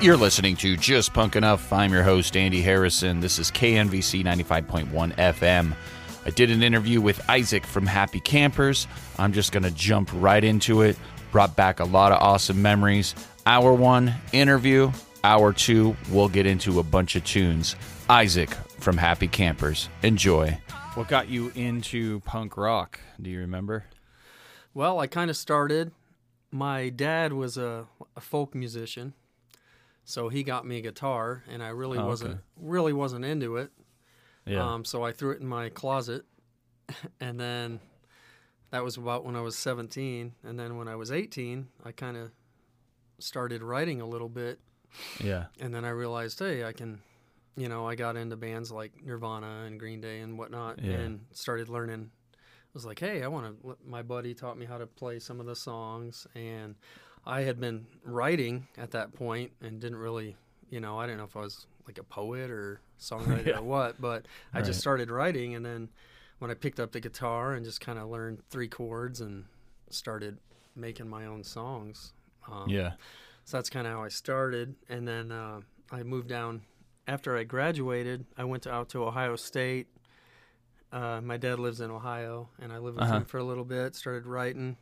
You're listening to Just Punk Enough. I'm your host, Andy Harrison. This is KNVC 95.1 FM. I did an interview with Isaac from Happy Campers. I'm just going to jump right into it. Brought back a lot of awesome memories. Hour one, interview. Hour two, we'll get into a bunch of tunes. Isaac from Happy Campers. Enjoy. What got you into punk rock? Do you remember? Well, I kind of started. My dad was a, a folk musician, so he got me a guitar, and I really Oh, okay. wasn't really wasn't into it. Yeah. Um, so I threw it in my closet, and then that was about when I was 17. And then when I was 18, I kind of started writing a little bit, yeah. and then I realized, hey, I can, you know, I got into bands like Nirvana and Green Day and whatnot, Yeah. and started learning. I was like, hey, I want to. My buddy taught me how to play some of the songs, and I had been writing at that point and didn't really, you know, I didn't know if I was like a poet or songwriter Yeah. or what, but I Right. just started writing, and then when I picked up the guitar and just kind of learned three chords and started making my own songs. Um, Yeah. so that's kind of how I started. And then uh, I moved down after I graduated. I went to, out to Ohio State. Uh, my dad lives in Ohio, and I lived with Uh-huh. him for a little bit. Started writing,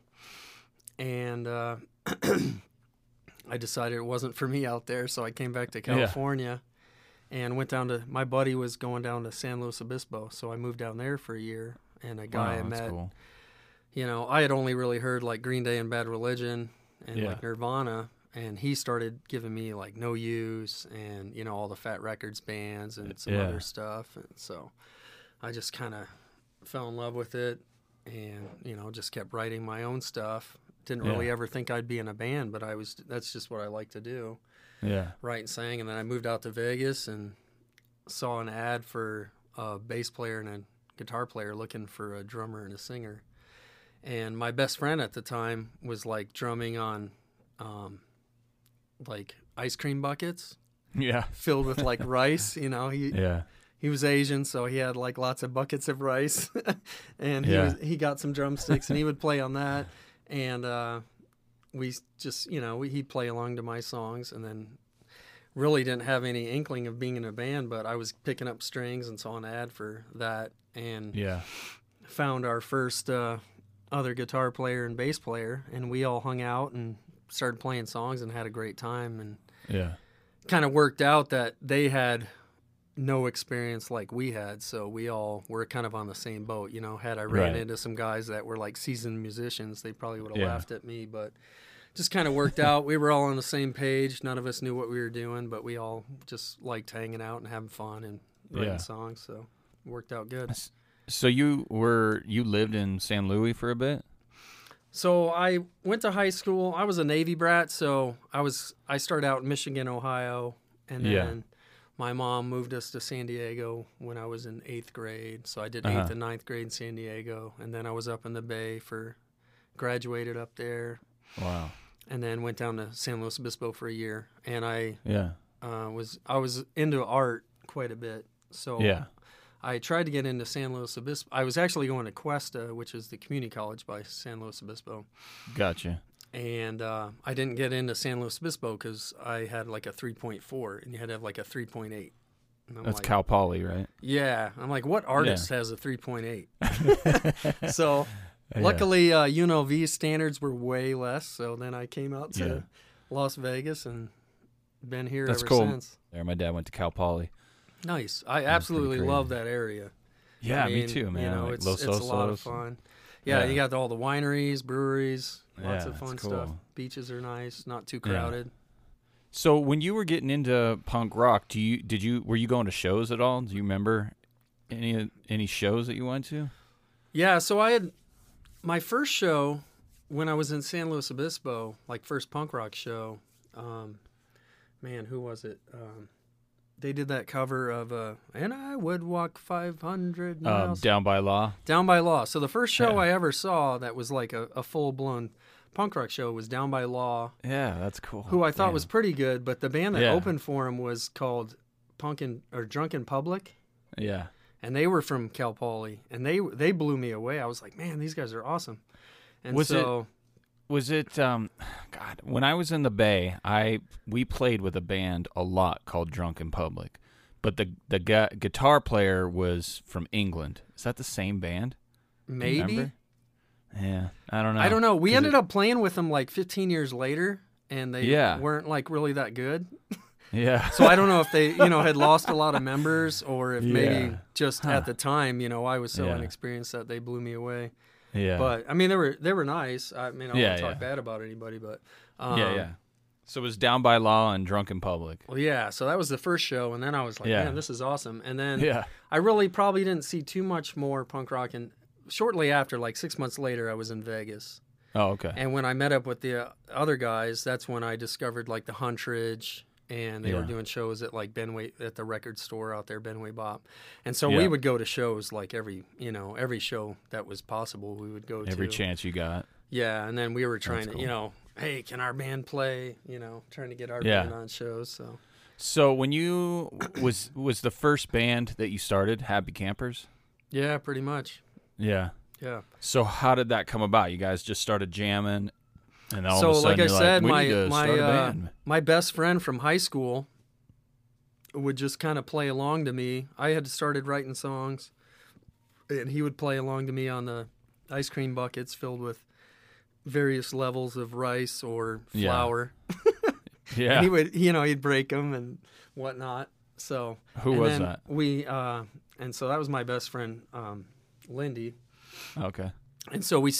and uh, I decided it wasn't for me out there, so I came back to California. And went down to my buddy was going down to San Luis Obispo, so I moved down there for a year. And a guy Wow, I met cool. you know, I had only really heard like Green Day and Bad Religion and Yeah. like Nirvana, and he started giving me like No Use and you know all the Fat Records bands and some Yeah. other stuff, and so I just kind of fell in love with it, and you know just kept writing my own stuff. Didn't Yeah. really ever think I'd be in a band, but I was. That's just what I like to do Yeah. write and sang. And then I moved out to Vegas and saw an ad for a bass player and a guitar player looking for a drummer and a singer. And my best friend at the time was like drumming on um, like ice cream buckets Yeah. filled with like rice. You know, he Yeah. he was Asian, so he had like lots of buckets of rice, and he Yeah. was, he got some drumsticks, and he would play on that, and uh, we just you know we, he'd play along to my songs, and then really didn't have any inkling of being in a band, but I was picking up strings and saw an ad for that, and Yeah. found our first uh, other guitar player and bass player, and we all hung out and started playing songs and had a great time, and Yeah. kind of worked out that they had no experience like we had so we all were kind of on the same boat you know had i ran Right. into some guys that were like seasoned musicians they probably would have Yeah. laughed at me but just kind of worked out we were all on the same page none of us knew what we were doing but we all just liked hanging out and having fun and writing Yeah. songs so it worked out good So you were you lived in San Luis for a bit? So I went to high school. I was a Navy brat, so I was I started out in Michigan, Ohio, and then Yeah. My mom moved us to San Diego when I was in eighth grade. So I did Uh-huh. eighth and ninth grade in San Diego, and then I was up in the Bay for graduated up there, Wow. and then went down to San Luis Obispo for a year. And I Yeah. uh, was I was into art quite a bit. So Yeah. I tried to get into San Luis Obispo. I was actually going to Cuesta, which is the community college by San Luis Obispo Gotcha. And uh, I didn't get into San Luis Obispo because I had like a 3.4, and you had to have like a 3.8. That's like, Cal Poly, right? Yeah, I'm like, what artist has a 3.8? so, luckily, uh, UNLV standards were way less. So then I came out to Yeah. Las Vegas and been here That's ever cool. since. There, my dad went to Cal Poly. Nice. I pretty absolutely love that area. Yeah, I me too, man. You know, like it's, Los it's a lot of fun. Yeah, Yeah. you got all the wineries, breweries, lots Yeah, of fun it's stuff. cool. Beaches are nice, not too Yeah. crowded. So when you were getting into punk rock, do you did you were you going to shows at all? Do you remember any any shows that you went to? Yeah, so I had my first show when I was in San Luis Obispo, like first punk rock show. Um, man, who was it? Um, they did that cover of uh, "And I Would Walk 500 Um, down by law. Down by Law." So the first show Yeah. I ever saw that was like a, a full blown punk rock show was Down by Law, Yeah, that's cool. who I thought Yeah. was pretty good. But the band that Yeah. opened for him was called Punkin or Drunken Public. yeah, and they were from Cal Poly, and they they blew me away. I was like, man, these guys are awesome. And Was it- so was it um god when i was in the bay i we played with a band a lot called drunk in public but the the gu- guitar player was from england is that the same band Maybe. Yeah i don't know I don't know. We ended it- up playing with them like 15 years later, and they Yeah. weren't like really that good. yeah So I don't know if they, you know, had lost a lot of members, or if maybe just Huh. at the time, you know, I was so Yeah. inexperienced that they blew me away. yeah But I mean, they were they were nice. I mean, I don't Yeah, want to talk yeah. bad about anybody, but um, yeah yeah so it was down by law and drunk in public Well, yeah. So that was the first show, and then I was like, Yeah. man, this is awesome. And then yeah I really probably didn't see too much more punk rock. And shortly after, like six months later, I was in Vegas. oh okay And when I met up with the uh, other guys, that's when I discovered like the Huntridge, and they were doing shows at like Benway at the record store out there, Benway Bop. And so Yeah. we would go to shows like every you know every show that was possible. We would go every to. chance you got Yeah, and then we were trying That's to you know, hey, can our band play? You know, trying to get our Yeah. band on shows. So so when you was was the first band that you started happy campers yeah, pretty much. Yeah Yeah. So how did that come about? You guys just started jamming, and all so of a sudden like I said, we my need to my start a uh, my best friend from high school would just kind of play along to me. I had started writing songs, and he would play along to me on the ice cream buckets filled with various levels of rice or Yeah. flour. Yeah, And he would, you know, he'd break them and whatnot. So who and was that? We uh, and so that was my best friend, um, Lindy. Okay, And so we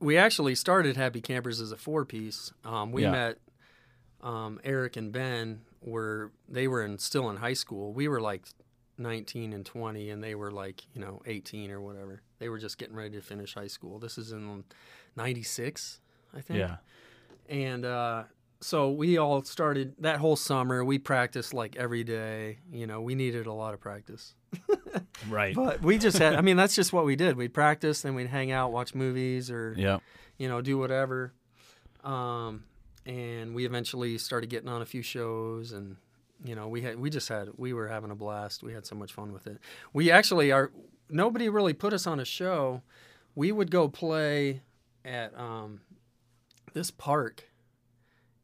we actually started Happy Campers as a four piece. Um, we Yeah. met um, Eric and Ben were they were in still in high school. We were like 19 and 20, and they were like you know 18 or whatever. They were just getting ready to finish high school. This is in '96, I think. yeah, And uh, so we all started that whole summer. We practiced like every day. You know, we needed a lot of practice. right. But we just had, I mean, that's just what we did. We'd practice, then we'd hang out, watch movies, or, Yeah, you know, do whatever. Um, and we eventually started getting on a few shows and, you know, we had, we just had, we were having a blast. We had so much fun with it. We actually are, nobody really put us on a show. We would go play at um, this park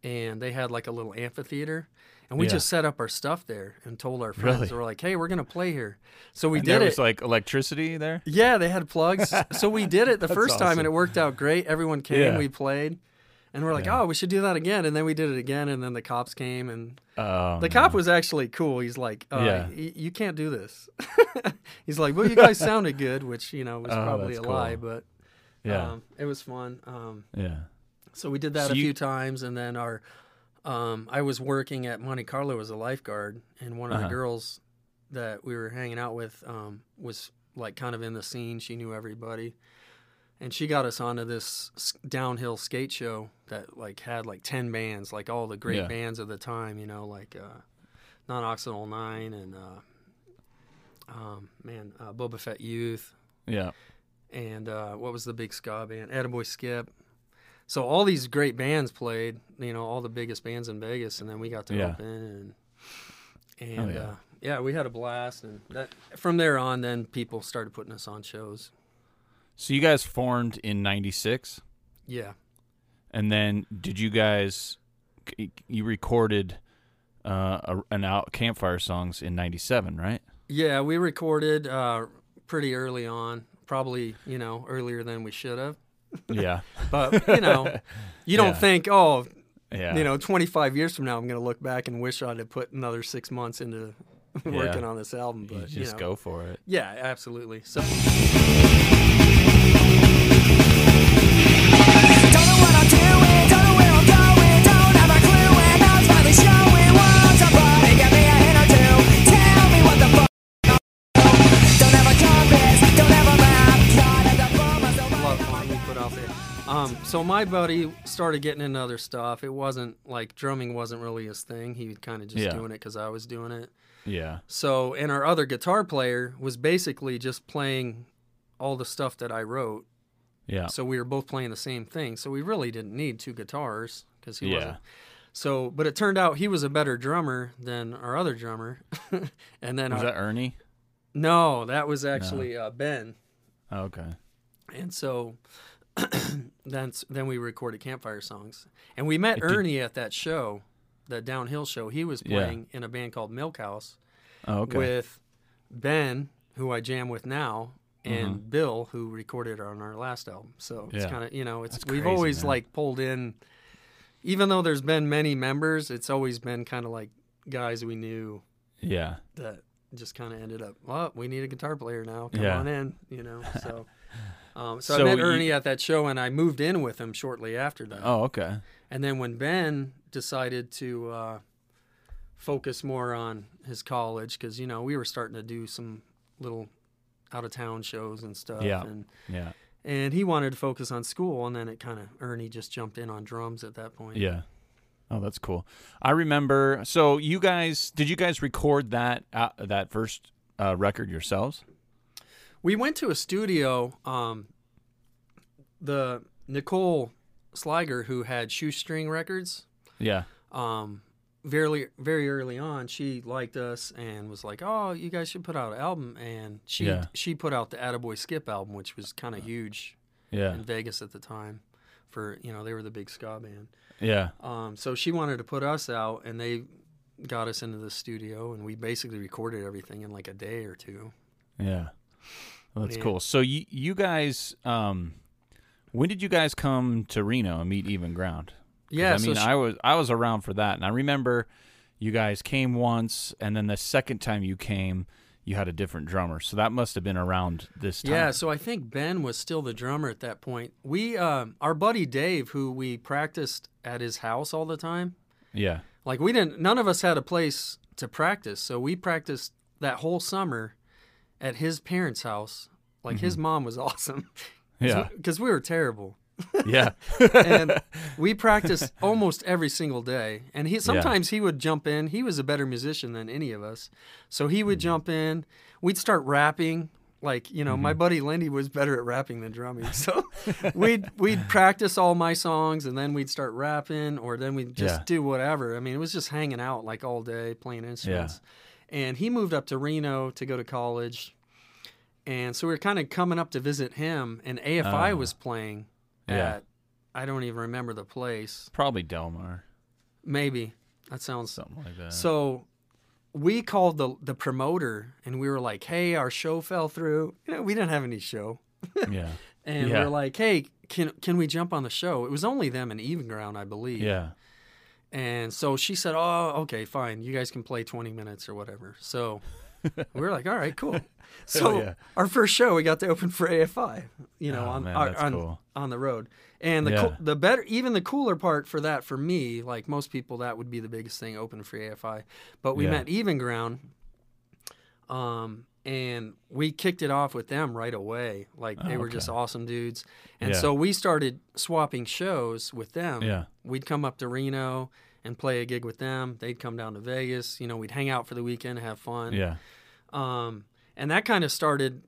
and they had like a little amphitheater. And we Yeah. just set up our stuff there and told our friends, Really? we're like, hey, we're going to play here. So we and did there it. was like electricity there. Yeah, they had plugs. so we did it the first time and it worked out great. Everyone came, Yeah. we played. And we're like, Yeah. oh, we should do that again. And then we did it again. And then the cops came. And Oh, the no. cop was actually cool. He's like, uh, Yeah. y- you can't do this. He's like, well, you guys sounded good, which, you know, was Oh, probably a lie. But yeah, um, it was fun. Um, yeah, so we did that So a you- few times. And then our, um, I was working at Monte Carlo as a lifeguard. And one of Uh-huh. the girls that we were hanging out with um, was like kind of in the scene. She knew everybody, and she got us onto this downhill skate show that like had like ten bands, like all the great Yeah. bands of the time. You know, like uh, Non Oxidal Nine and uh, um, man, uh, Boba Fett Youth, yeah. and uh, what was the big ska band? Attaboy Skip. So all these great bands played, you know, all the biggest bands in Vegas, and then we got to Yeah. open and and Oh, yeah. Uh, yeah, we had a blast, and that from there on, then people started putting us on shows. So you guys formed in '96, Yeah, and then did you guys? You recorded uh, a, an out campfire songs in '97, right? yeah, we recorded uh, pretty early on, probably you know earlier than we should have. Yeah, But you know, you don't Yeah. think, oh, yeah. you know, 25 years from now, I'm going to look back and wish I'd have put another six months into working on this album. you But just know. go for it. Yeah, absolutely. So so my buddy started getting into other stuff. It wasn't like drumming wasn't really his thing. He was kind of just Yeah. doing it because I was doing it. Yeah, So and our other guitar player was basically just playing all the stuff that I wrote. yeah, So we were both playing the same thing. So we really didn't need two guitars because he Yeah. wasn't. So, but it turned out he was a better drummer than our other drummer. and then Was our- that Ernie? no, that was actually uh, Ben. Okay. And so then then we recorded campfire songs, and we met Did- Ernie at that show, the downhill show. He was Yeah. playing in a band called Milk House Oh, okay. with Ben, who I jam with now, and Mhm. Bill, who recorded on our last album. So it's kind of you know it's That's we've crazy, always man. like pulled in, even though there's been many members, it's always been kind of like guys we knew yeah. that just kind of ended up. Well, we need a guitar player now. Come Yeah. on in, you know. So. Um, so, So I met you- Ernie at that show, and I moved in with him shortly after that. Oh, okay. And then when Ben decided to uh, focus more on his college, because you know we were starting to do some little out of town shows and stuff, Yeah. and Yeah. and he wanted to focus on school, and then it kind of Ernie just jumped in on drums at that point. Yeah. Oh, that's cool. I remember. So you guys, did you guys record that uh, that first uh, record yourselves? We went to a studio. Um, the Nicole Sliger, who had Shoestring Records, Yeah. um, very very early on, she liked us and was like, "Oh, you guys should put out an album." And she Yeah. she put out the Attaboy Skip album, which was kind of huge Yeah. in Vegas at the time. For you know, they were the big ska band. Yeah. Um, so she wanted to put us out, and they got us into the studio, and we basically recorded everything in like a day or two. Yeah. Well, that's Yeah. cool. So you you guys, um, when did you guys come to Reno and meet Even Ground? Yeah, I so mean, she- I was I was around for that, and I remember you guys came once, and then the second time you came, you had a different drummer. So that must have been around this time. Yeah, so I think Ben was still the drummer at that point. We, um, our buddy Dave, who we practiced at his house all the time, Yeah. like we didn't, none of us had a place to practice, so we practiced that whole summer at his parents' house. Like his mom was awesome. Mm-hmm. Yeah. because we were terrible, Yeah. and we practiced almost every single day. And he sometimes he would jump in. He was a better musician than any of us, so he Mm-hmm. would jump in. We'd start rapping. Like you know, my Mm-hmm. buddy Lindy was better at rapping than drumming, so we'd we'd practice all my songs, and then we'd start rapping, or then we'd just Yeah. do whatever. I mean, it was just hanging out like all day playing instruments. And he moved up to Reno to go to college, and so we were kind of coming up to visit him, and AFI Ah. was playing Yeah. at I don't even remember the place. Probably Delmar, Maybe that sounds something like that. so. We called the the promoter, and we were like, "Hey, our show fell through. You know, we didn't have any show." yeah. And Yeah. we're like, "Hey, can can we jump on the show?" It was only them and Even Ground, I believe. Yeah. And so she said, "Oh, okay, fine. You guys can play 20 minutes or whatever." So we were like, "All right, cool." So yeah. our first show, we got to open for AFI. You know, Oh, on man, our- on, cool. on the road. And the Yeah. cool, the better, even the cooler part for that for me, like most people, that would be the biggest thing, open for AFI. But we Yeah. met Even Ground, um, and we kicked it off with them right away. Like they Oh, were just awesome dudes, and Yeah. so we started swapping shows with them. Yeah. We'd come up to Reno and play a gig with them. They'd come down to Vegas. You know, we'd hang out for the weekend, have fun. Yeah. Um, and that kind of started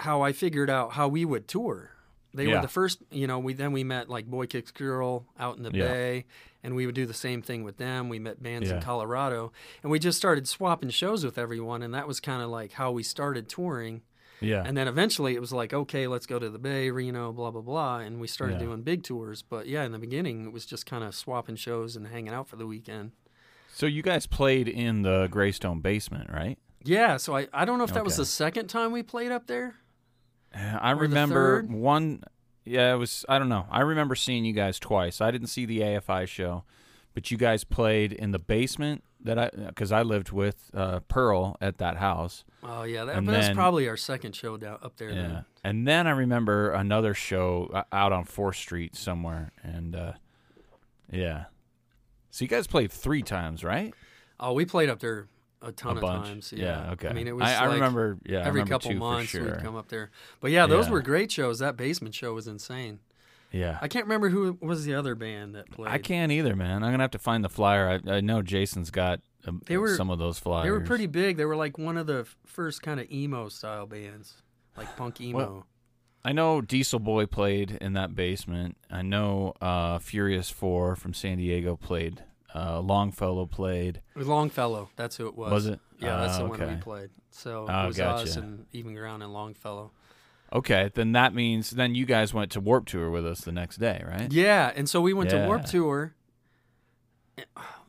how I figured out how we would tour. They Yeah. were the first, you know, we then we met like Boy Kicks Girl out in the Yeah. Bay and we would do the same thing with them. We met bands in Colorado and we just started swapping shows with everyone and that was kind of like how we started touring. Yeah. And then eventually it was like, okay, let's go to the Bay, Reno, blah blah blah, and we started Yeah. doing big tours. But yeah, in the beginning it was just kind of swapping shows and hanging out for the weekend. so you guys played in the Greystone basement, right? Yeah, so I, I don't know if that was the second time we played up there. Uh, I remember one. Yeah, it was. I don't know. I remember seeing you guys twice. I didn't see the AFI show, but you guys played in the basement that I because I lived with uh, Pearl at that house. Oh yeah, that, And that's then- probably our second show down up there. Yeah, Then. and then I remember another show uh, out on Fourth Street somewhere, and uh, yeah. So you guys played three times, right? Oh, we played up there a ton a of bunch. times. Yeah. Okay. I mean, it was. I, I like remember. Yeah. Every remember couple months sure. we'd come up there. But yeah, those Yeah. were great shows. That basement show was insane. Yeah. I can't remember who was the other band that played. I can't either, man. I'm gonna have to find the flyer. I, I know Jason's got um, They were- some of those flyers. They were pretty big. They were like one of the first kind of emo style bands, like punk emo. Well- I know Diesel Boy played in that basement. I know uh, Furious Four from San Diego played. Uh, Longfellow played. Longfellow. That's who it was. Was it? Yeah, that's Ah, the one we played. So Oh, it was us and Even Ground and Longfellow. Okay, then that means then you guys went to Warped Tour with us the next day, right? Yeah, and so we went to Warped Tour.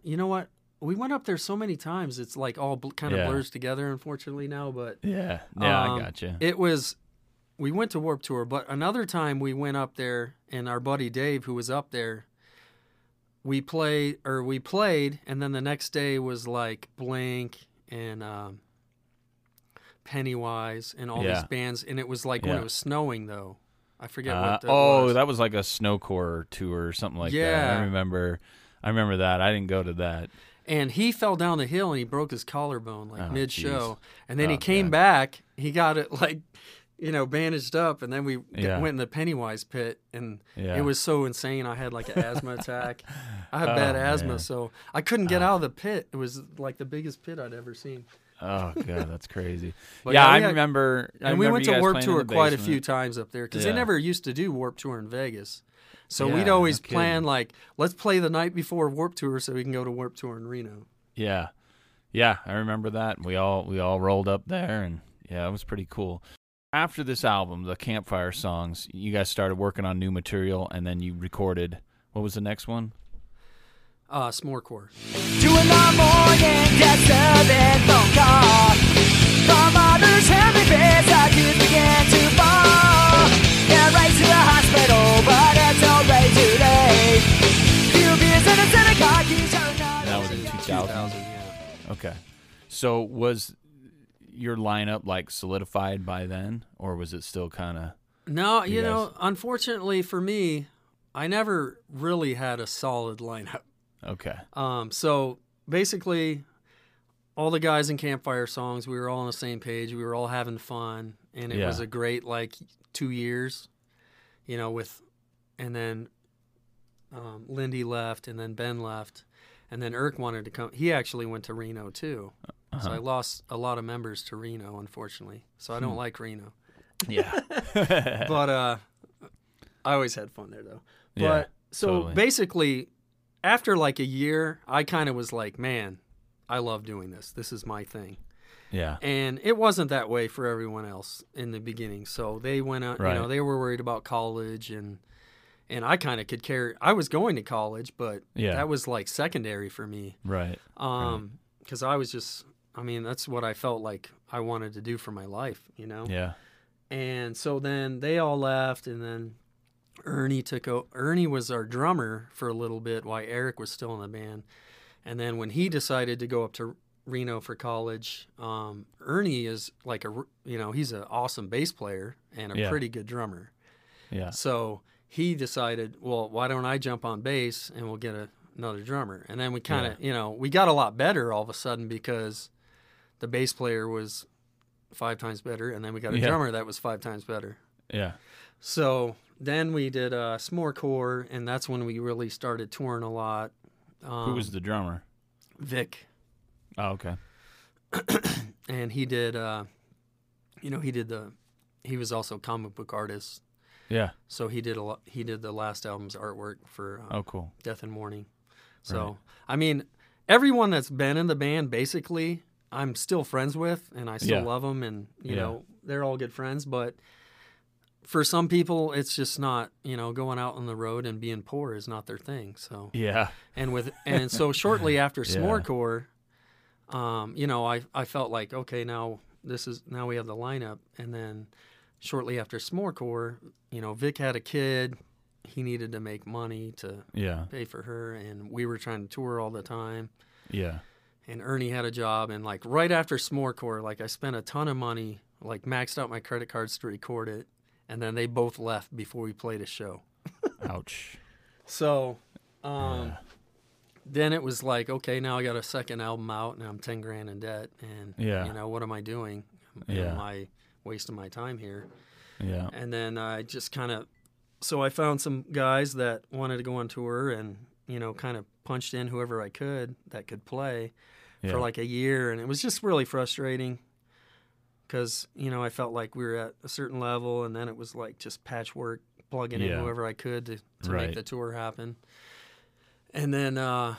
You know what? We went up there so many times. It's like all bl- kind of Yeah. blurs together, unfortunately now. But Yeah. Yeah, Um, I got you. it was. We went to Warped Tour, but another time we went up there, and our buddy Dave, who was up there, we played or we played, and then the next day was like Blink and um, Pennywise and all Yeah. these bands, and it was like when it was snowing though. I forget Uh, what. The, oh, was. that was like a snowcore tour or something like that. Yeah. I remember. I remember that. I didn't go to that. and he fell down the hill and he broke his collarbone like Oh, mid show, and then Oh, he came God. back. He got it like. You know, bandaged up, and then we Yeah. went in the Pennywise pit, and Yeah. it was so insane. I had like an asthma attack. I have Oh, bad asthma, man. So I couldn't get oh. out of the pit. It was like the biggest pit I'd ever seen. Oh god, that's crazy. But yeah, yeah, I had- remember. I and we went to Warped Tour quite a few times up there because they never used to do Warped Tour in Vegas. So we'd no always kidding. plan like, let's play the night before Warped Tour so we can go to Warped Tour in Reno. Yeah, yeah, I remember that. We all we all rolled up there, and yeah, it was pretty cool. After this album, the Campfire songs, you guys started working on new material, and then you recorded. What was the next one? Uh, S'morecore. Two in the morning, disturbing phone call From mother's heavy face, I could begin to fall Yeah, right to the hospital, but it's already too late Few beers in a synagogue, he's That was in 2000. 2000, yeah. Okay, so was your lineup like solidified by then, or was it still kind of? No, You you, guys- know, unfortunately for me, I never really had a solid lineup. Okay, Um, so basically, all the guys in Campfire Songs, we were all on the same page. We were all having fun, and it Yeah. was a great like two years, you know. With and then um, Lindy left, and then Ben left, and then Eric wanted to come. He actually went to Reno too, so I lost a lot of members to Reno, unfortunately. So I don't like Reno, yeah, but uh, I always had fun there though. But Yeah, so totally. basically, after like a year, I kind of was like, man, I love doing this. This is my thing. yeah, And it wasn't that way for everyone else in the beginning. So they went out, Right. you know, they were worried about college and and I kind of could care. I was going to college, but Yeah. that was like secondary for me. right, Um, because I was just, I mean, that's what I felt like I wanted to do for my life, you know. yeah, And so then they all left, and then Ernie took over. Ernie was our drummer for a little bit while Eric was still in the band. And then when he decided to go up to Reno for college, um, Ernie is like a, you know, he's an awesome bass player and a Yeah. pretty good drummer. yeah, So he decided, well, why don't I jump on bass and we'll get a, another drummer? And then we kind of, you know, we got a lot better all of a sudden because the bass player was five times better, and then we got a Yeah. drummer that was five times better. yeah, So then we did uh, S'morecore, and that's when we really started touring a lot. Um, Who was the drummer? Vic? Oh, okay. And he did, uh, you know, he did the, he was also a comic book artist. Yeah. So he did a lot. He did the last album's artwork for uh, Oh, cool. Death and Mourning. So Right. I mean, everyone that's been in the band, basically, I'm still friends with, and I still Yeah. love them, and you Yeah. know, they're all good friends. But for some people, it's just not. You know, going out on the road and being poor is not their thing. So Yeah. and with and so shortly after Yeah. S'morecore, um, you know, I I felt like okay, now this is now we have the lineup, and then shortly after S'morecore, you know, Vic had a kid. He needed to make money to Yeah. pay for her, and we were trying to tour all the time. Yeah. And Ernie had a job, and like right after S'morecore, like I spent a ton of money, like maxed out my credit cards to record it, and then they both left before we played a show. Ouch. So, um, then it was like, okay, now I got a second album out, and I'm ten grand in debt, and Yeah. you know what am I doing? Yeah. Am I wasting my time here? Yeah. And then I just kind of, so I found some guys that wanted to go on tour, and you know, kind of punched in whoever I could that could play Yeah. for like a year, and it was just really frustrating because you know I felt like we were at a certain level, and then it was like just patchwork, plugging Yeah. in whoever I could to, to Right. make the tour happen. And then uh,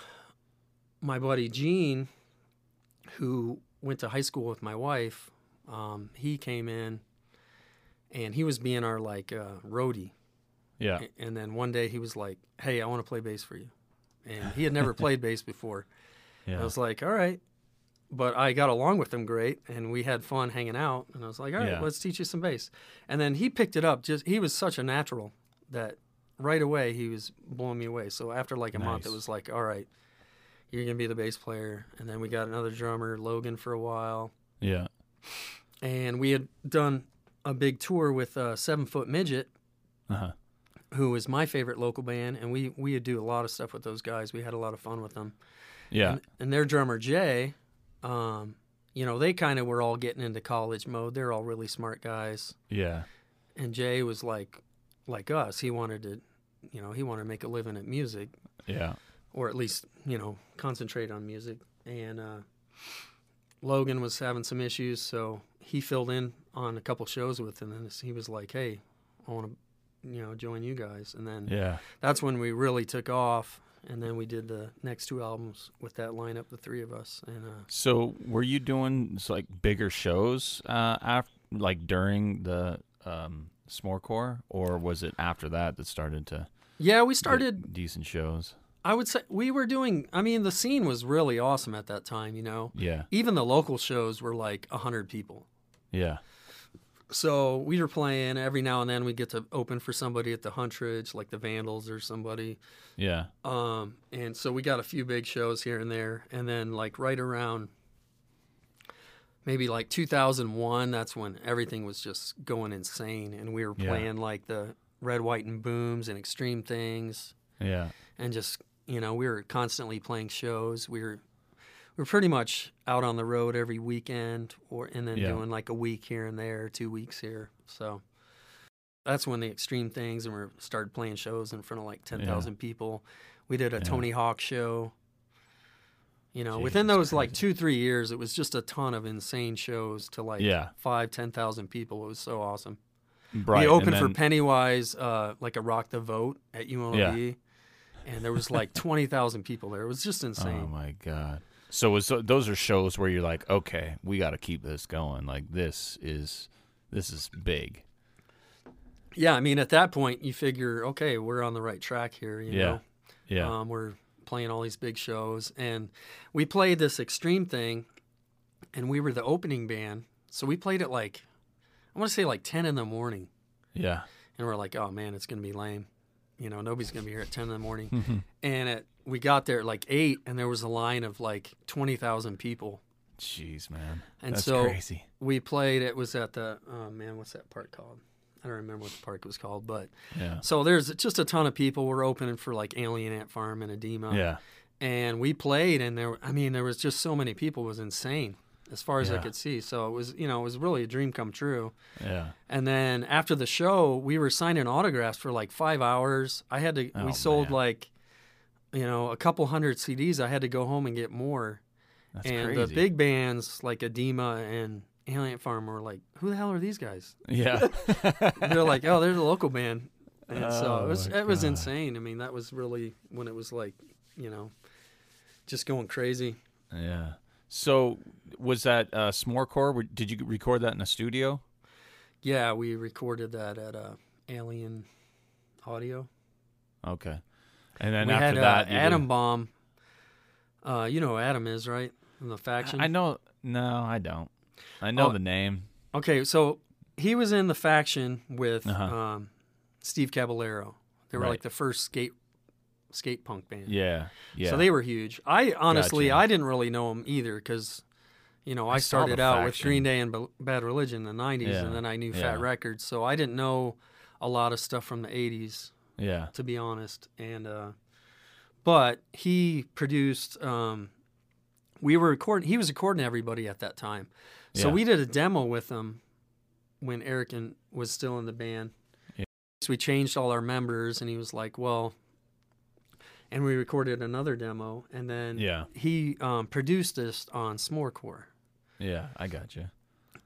my buddy Gene, who went to high school with my wife, um, he came in, and he was being our like uh, roadie. Yeah. And then one day he was like, "Hey, I want to play bass for you," and he had never played bass before. Yeah. I was like, "All right," but I got along with him great, and we had fun hanging out. And I was like, "All right, Yeah. let's teach you some bass." And then he picked it up. Just he was such a natural that right away he was blowing me away. So after like a month, it was like, "All right, you're gonna be the bass player." And then we got another drummer, Logan, for a while, yeah. and we had done a big tour with uh, Seven Foot Midget Uh-huh. Who was my favorite local band, and we we would do a lot of stuff with those guys. We had a lot of fun with them. Yeah. And, and their drummer Jay, um, you know, they kind of were all getting into college mode. They're all really smart guys, yeah. and Jay was like like us. He wanted to, you know, he wanted to make a living at music, Yeah. or at least you know concentrate on music. And uh, Logan was having some issues, so he filled in on a couple shows with him, and he was like, "Hey, I want to, you know, join you guys." And then Yeah. that's when we really took off and then we did the next two albums with that lineup the three of us and uh, So, were you doing like bigger shows uh after like during the um S'morecore or was it after that that started to yeah we started decent shows? i would say we were doing i mean the scene was really awesome at that time you know Yeah. even the local shows were like 100 people Yeah. So we were playing every now and then we get to open for somebody at the huntridge like the vandals or somebody Yeah. Um, and so we got a few big shows here and there, and then like right around maybe like 2001, that's when everything was just going insane, and we were Yeah. playing like the Red, White, and Booms and Extreme Things, Yeah. and just you know we were constantly playing shows. We were we were pretty much out on the road every weekend, or and then Yeah. doing like a week here and there, two weeks here. So that's when the extreme things and we started playing shows in front of like ten thousand people. We did a Yeah. Tony Hawk show. You know, within those like two three years, it was just a ton of insane shows to like Yeah. five ten thousand people. It was so awesome. Right. we opened for Pennywise, uh, like a Rock the Vote at UNLV, and there was like twenty thousand people there. It was just insane. Oh my god. So was those are shows where you're like, okay, we got to keep this going. Like this is this is big. Yeah, I mean, at that point, you figure, okay, we're on the right track here. You Yeah. know, Yeah. um, we're playing all these big shows, and we played this extreme thing, and we were the opening band, so we played it like, I want to say like ten in the morning, yeah. and we're like, oh man, it's gonna be lame. You know, nobody's gonna be here at ten in the morning, and at we got there at like eight, and there was a line of like twenty thousand people. Jeez, man. And That's so crazy. we played. It was at the oh man, what's that park called? I don't remember what the park was called, but Yeah. so there's just a ton of people. We're opening for like Alien Ant Farm and Adema, Yeah. and we played, and there. I mean, there was just so many people. It was insane as far as I could see. So it was, you know, it was really a dream come true. Yeah. And then after the show, we were signing autographs for like five hours. I had to. Oh, we sold man. like, you know, a couple hundred CDs. I had to go home and get more. That's and crazy. the big bands like Adema and Alien Farm were like, "Who the hell are these guys?" Yeah. They're like, "Oh, they're the local band." And so Oh, it was it was insane. I mean, that was really when it was like, you know, just going crazy. yeah. So was that uh S'morecore? Did you record that in a studio? Yeah, we recorded that at uh, Alien Audio. Okay. And then we after had that, uh, you did- Adam Bomb. Uh, you know who Adam is, right? In the faction. I know. No, I don't. I know Oh. the name. Okay, so he was in the faction with Uh-huh. um, Steve Caballero. They were Right. like the first skate skate punk band. Yeah. Yeah. So they were huge. I honestly, Gotcha. I didn't really know them either because, you know, I, I started out with Green Day and B- Bad Religion in the '90s, Yeah, and then I knew yeah. Fat Records, so I didn't know a lot of stuff from the '80s, yeah. to be honest. And uh, but he produced. Um, we were recording. He was recording everybody at that time, so Yeah. we did a demo with him when Eric and was still in the band. Yeah. So we changed all our members, and he was like, "Well," and we recorded another demo, and then Yeah. he um, produced this on S'morecore. Yeah. I got you.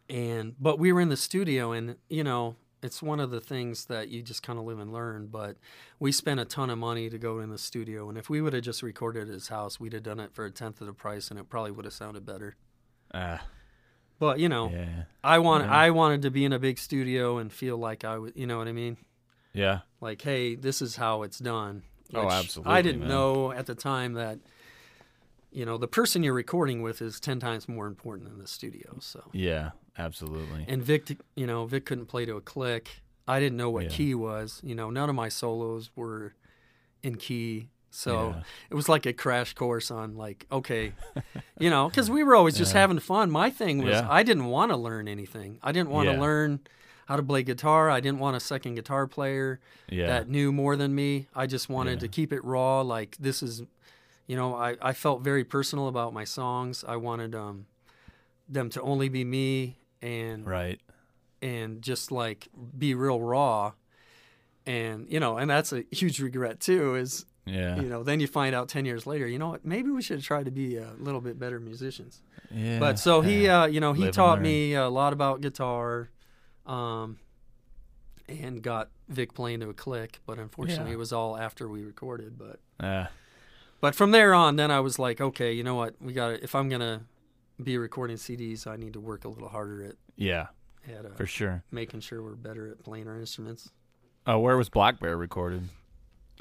And but we were in the studio, and you know, it's one of the things that you just kind of live and learn. But we spent a ton of money to go in the studio, and if we would have just recorded at his house, we'd have done it for a tenth of the price, and it probably would have sounded better. Ah. But you know, Yeah. I want Yeah. I wanted to be in a big studio and feel like I was, you know what I mean? Yeah. Like, hey, this is how it's done. Oh, absolutely, I didn't man. know at the time that you know the person you're recording with is ten times more important than the studio. So, Yeah. Absolutely. and Vic, you know, Vic couldn't play to a click. I didn't know what Yeah. key was. You know, none of my solos were in key. So Yeah. it was like a crash course on like, okay, you know, because we were always just Yeah. having fun. My thing was. I didn't want to learn anything. I didn't want to learn how to play guitar. I didn't want a second guitar player that knew more than me. I just wanted to keep it raw. Like this is, you know, I, I felt very personal about my songs. I wanted um, them to only be me and right. and just like be real raw. And you know, and that's a huge regret too. Is Yeah. you know, then you find out ten years later, you know what? Maybe we should have tried to be a little bit better musicians. yeah. But so he, uh, you know, he Live taught me a lot about guitar, um, and got Vic playing to a click. But unfortunately, Yeah. it was all after we recorded. But Yeah. But from there on, then I was like, okay, you know what? We got to If I'm gonna be recording CDs, I need to work a little harder at Yeah. at uh, For sure. making sure we're better at playing our instruments. Oh, where was Black Bear recorded?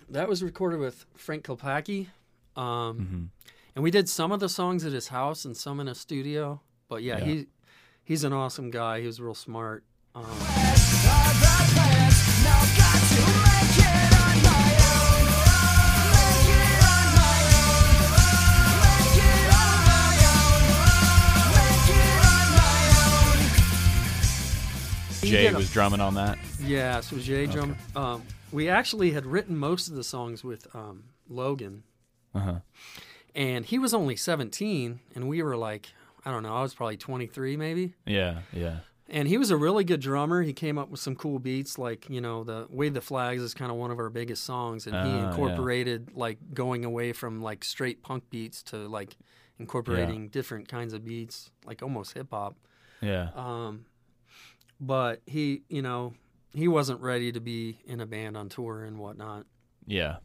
That was recorded with Frank Klepacki. Um, hmm and we did some of the songs at his house and some in a studio. But yeah, Yeah. he he's an awesome guy. He was real smart. Um, Jay a- was drumming on that. yeah, so Jay drum. Um, we actually had written most of the songs with um, Logan, Uh huh. and he was only 17, and we were like, I don't know, I was probably 23 maybe. Yeah. Yeah. And he was a really good drummer. He came up with some cool beats, like you know, the "Wave the Flags" is kind of one of our biggest songs, and he Ah, yeah. incorporated like going away from like straight punk beats to like incorporating different kinds of beats, like almost hip hop. Yeah. Um, but he, you know, he wasn't ready to be in a band on tour and whatnot. Yeah.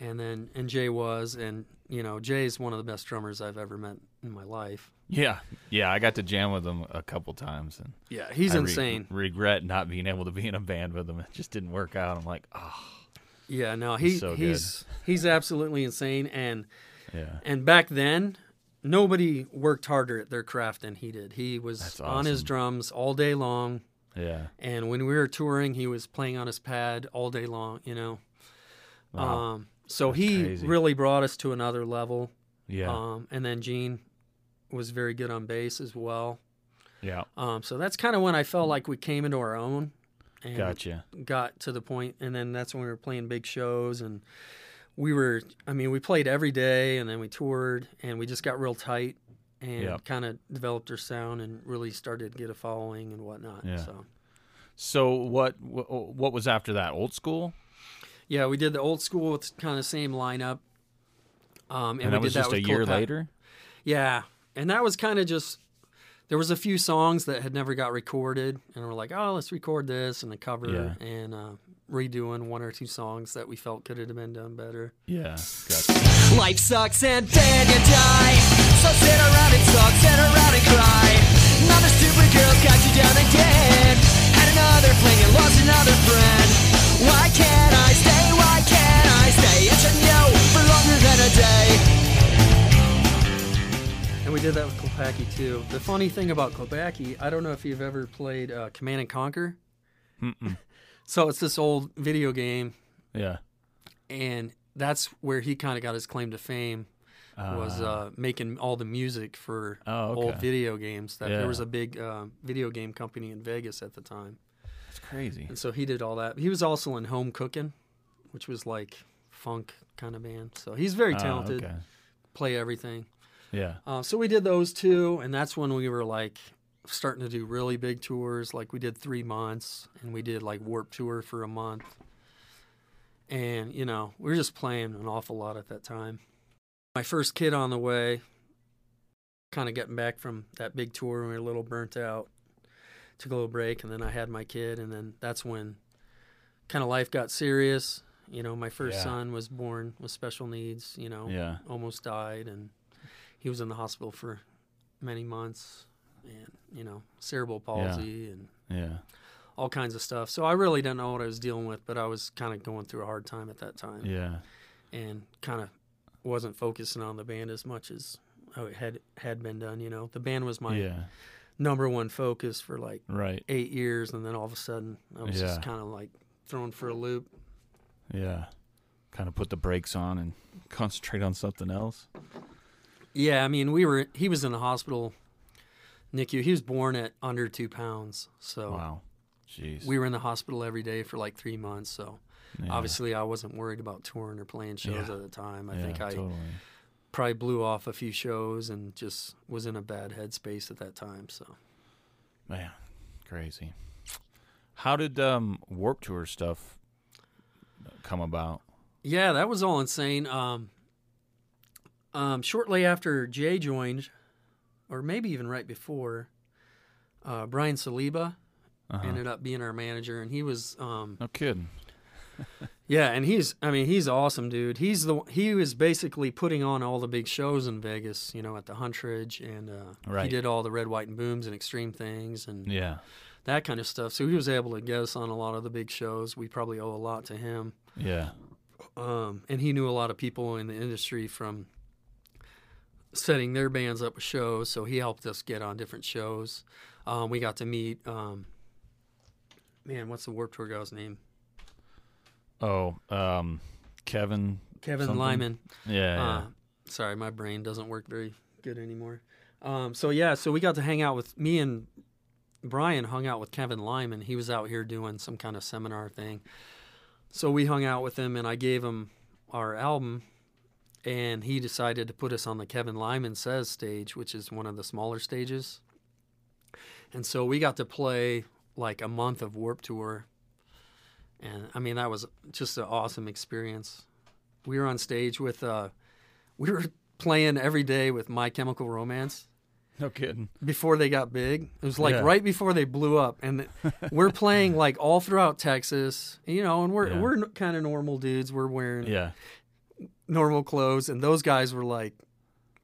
And then and Jay was, and you know, Jay's one of the best drummers I've ever met in my life. Yeah. Yeah. I got to jam with him a couple times, and Yeah, he's I re- insane. regret not being able to be in a band with him. It just didn't work out. I'm like, oh, Yeah, no, he, He's so good. he's he's absolutely insane. And yeah. and back then, nobody worked harder at their craft than he did. He was That's on his drums all day long, Yeah. and when we were touring, he was playing on his pad all day long. You know, Wow. um, so That's he crazy. really brought us to another level. yeah. Um, and then Gene was very good on bass as well. yeah. Um, so that's kind of when I felt like we came into our own. And Gotcha. got to the point and then that's when we were playing big shows and we were i mean we played every day and then we toured and we just got real tight and Yep. kind of developed our sound and really started to get a following and whatnot Yeah. so So what? What was after that? Old school. yeah we did the old school with kind of same lineup um, and, And, we that was did just a year Pat- later. yeah and that was kind of just there was a few songs that had never got recorded and we're like oh let's record this and a cover Yeah. and uh, redoing one or two songs that we felt could have been done better Yeah. Gotcha. Life sucks and then you die. So sit around and talk, sit around and cry. Another stupid girl's got you down again. Had another fling and lost another friend. Why can't I stay? Why can't I stay? It's a no for longer than a day. And we did that with Klepacki too. The funny thing about Klepacki, I don't know if you've ever played uh, Command and Conquer. Mm-mm. So it's this old video game, Yeah. and that's where he kind of got his claim to fame was Uh, uh, making all the music for Oh, old video games. That Yeah. there was a big uh, video game company in Vegas at the time, That's crazy. and so he did all that. He was also in Home Cooking, which was like funk kind of band. So he's very Ah, talented, okay. play everything. Yeah. Uh, so we did those two, and that's when we were like starting to do really big tours. Like we did three months, and we did like Warped Tour for a month. And you know, we were just playing an awful lot at that time. My first kid on the way, kind of getting back from that big tour, and we were a little burnt out. Took a little break, and then I had my kid, and then that's when kind of life got serious. You know, my first Yeah. son was born with special needs. You know, Yeah. almost died, and he was in the hospital for many months. and you know cerebral palsy and Yeah. all kinds of stuff. So I really didn't know what I was dealing with, but I was kind of going through a hard time at that time, Yeah. and kind of wasn't focusing on the band as much as I had had been done. You know, the band was my Yeah. number one focus for like Right. eight years, and then all of a sudden I was Yeah. just kind of like thrown for a loop. Yeah. Kind of put the brakes on and concentrate on something else. Yeah, I mean, we were. He was in the hospital. NICU. He was born at under two pounds, so Wow. Jeez. we were in the hospital every day for like three months. So Yeah. obviously, I wasn't worried about touring or playing shows Yeah. at the time. I yeah, think I totally. probably blew off a few shows and just was in a bad headspace at that time. So Man, crazy. How did um Warped Tour stuff come about? yeah, that was all insane. Um, um, shortly after Jay joined, or maybe even right before, uh, Brian Saliba Uh-huh. ended up being our manager, and he was um, No kidding. Yeah, and he's I mean, he's awesome, dude. He's the he was basically putting on all the big shows in Vegas, you know, at the Huntridge and uh he did all the red, white and booms and extreme things and Yeah. that kind of stuff. So he was able to get us on a lot of the big shows. We probably owe a lot to him. Yeah. Um and he knew a lot of people in the industry from setting their bands up with shows, so he helped us get on different shows. Um we got to meet um man, what's the Warped Tour guy's name? Oh, um, Kevin. Kevin something? Lyman. Yeah. Uh, sorry, my brain doesn't work very good anymore. Um, so yeah, so we got to hang out with me and Brian hung out with Kevin Lyman. He was out here doing some kind of seminar thing. So we hung out with him and I gave him our album and he decided to put us on the Kevin Lyman Says stage, which is one of the smaller stages. And so we got to play like a month of Warped Tour. And I mean, that was just an awesome experience. We were on stage with, uh, we were playing every day with My Chemical Romance no kidding. before they got big. It was like Yeah. right before they blew up, and we're playing like all throughout Texas, you know. And we're Yeah. we're kind of normal dudes. We're wearing Yeah. Normal clothes, and those guys were like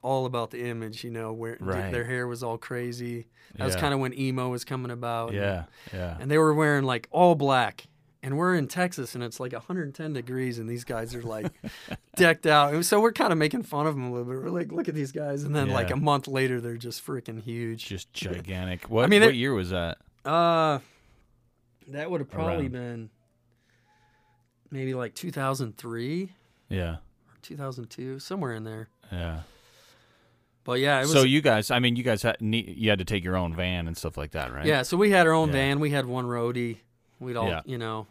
all about the image, you know. Where Right. their hair was all crazy. That was kind of when emo was coming about. and- Yeah. Yeah. and they were wearing like all black. And we're in Texas, and it's like 110 degrees, and these guys are like decked out. And so we're kind of making fun of them a little bit. We're like, look at these guys, and then like a month later, they're just freaking huge. Just gigantic. What? I mean, what it- year was that? Uh, that would have probably Around. been maybe like 2003 Yeah. Or 2002, somewhere in there. Yeah. But yeah, it was. so you guys, I mean, you guys had you had to take your own van and stuff like that, right? yeah, so we had our own Yeah. van. We had one roadie. We'd all, Yeah. you know,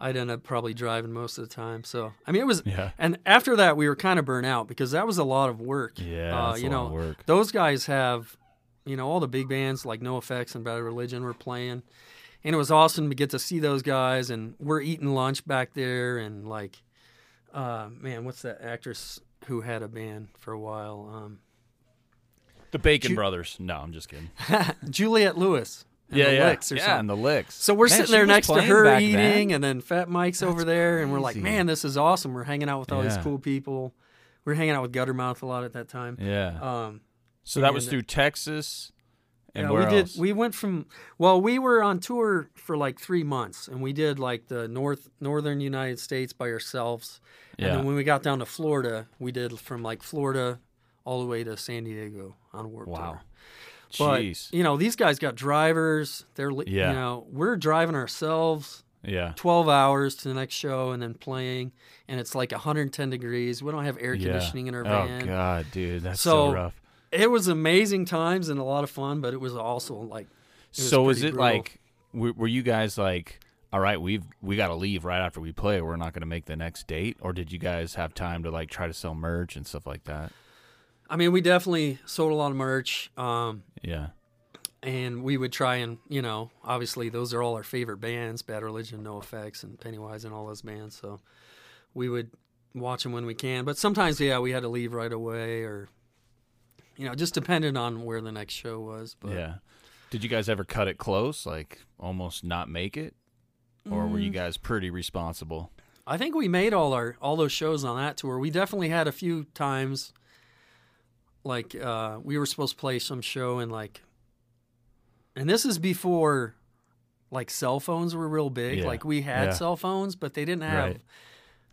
I'd end up probably driving most of the time. So I mean, it was. Yeah. And after that, we were kind of burnt out because that was a lot of work. Yeah. uh, you know, work. those guys have, you know, all the big bands like NOFX and Bad Religion were playing, and it was awesome to get to see those guys. And we're eating lunch back there, and like, uh, man, what's that actress who had a band for a while? Um, The Bacon Ju- Brothers. No, I'm just kidding. Juliette Lewis. and yeah, the yeah, Licks or yeah, something. and the licks. So we're Man, sitting there next to her eating, then. and then Fat Mike's over there, and we're like, man, this is awesome. We're hanging out with all these cool people. We are hanging out with Guttermouth a lot at that time. Yeah. Um, so that was through Texas, and yeah, we else? did. We went from well, we were on tour for like three months, and we did like the north northern United States by ourselves. And Yeah. then when we got down to Florida, we did from like Florida all the way to San Diego on Warped Wow. Tour. But Jeez. you know, these guys got drivers. They're Yeah. you know, we're driving ourselves yeah. 12 hours to the next show and then playing and it's like 110 degrees. We don't have air Yeah. conditioning in our oh, van. Oh. God, dude, that's so, So, rough. It was amazing times and a lot of fun, but it was also like was So is pretty it brutal. like were, were you guys like, all right, we've we got to leave right after we play. We're not going to make the next date, or did you guys have time to like try to sell merch and stuff like that? I mean, we definitely sold a lot of merch. Um, Yeah. and we would try and, you know, obviously those are all our favorite bands, Bad Religion, NOFX, and Pennywise and all those bands. So we would watch them when we can. But sometimes, yeah, we had to leave right away or, you know, just depended on where the next show was. But yeah. Did you guys ever cut it close, like almost not make it, or were Mm. you guys pretty responsible? I think we made all our all those shows on that tour. We definitely had a few times like uh, we were supposed to play some show and like and this is before like cell phones were real big. Yeah. Like we had Yeah. cell phones, but they didn't have Right.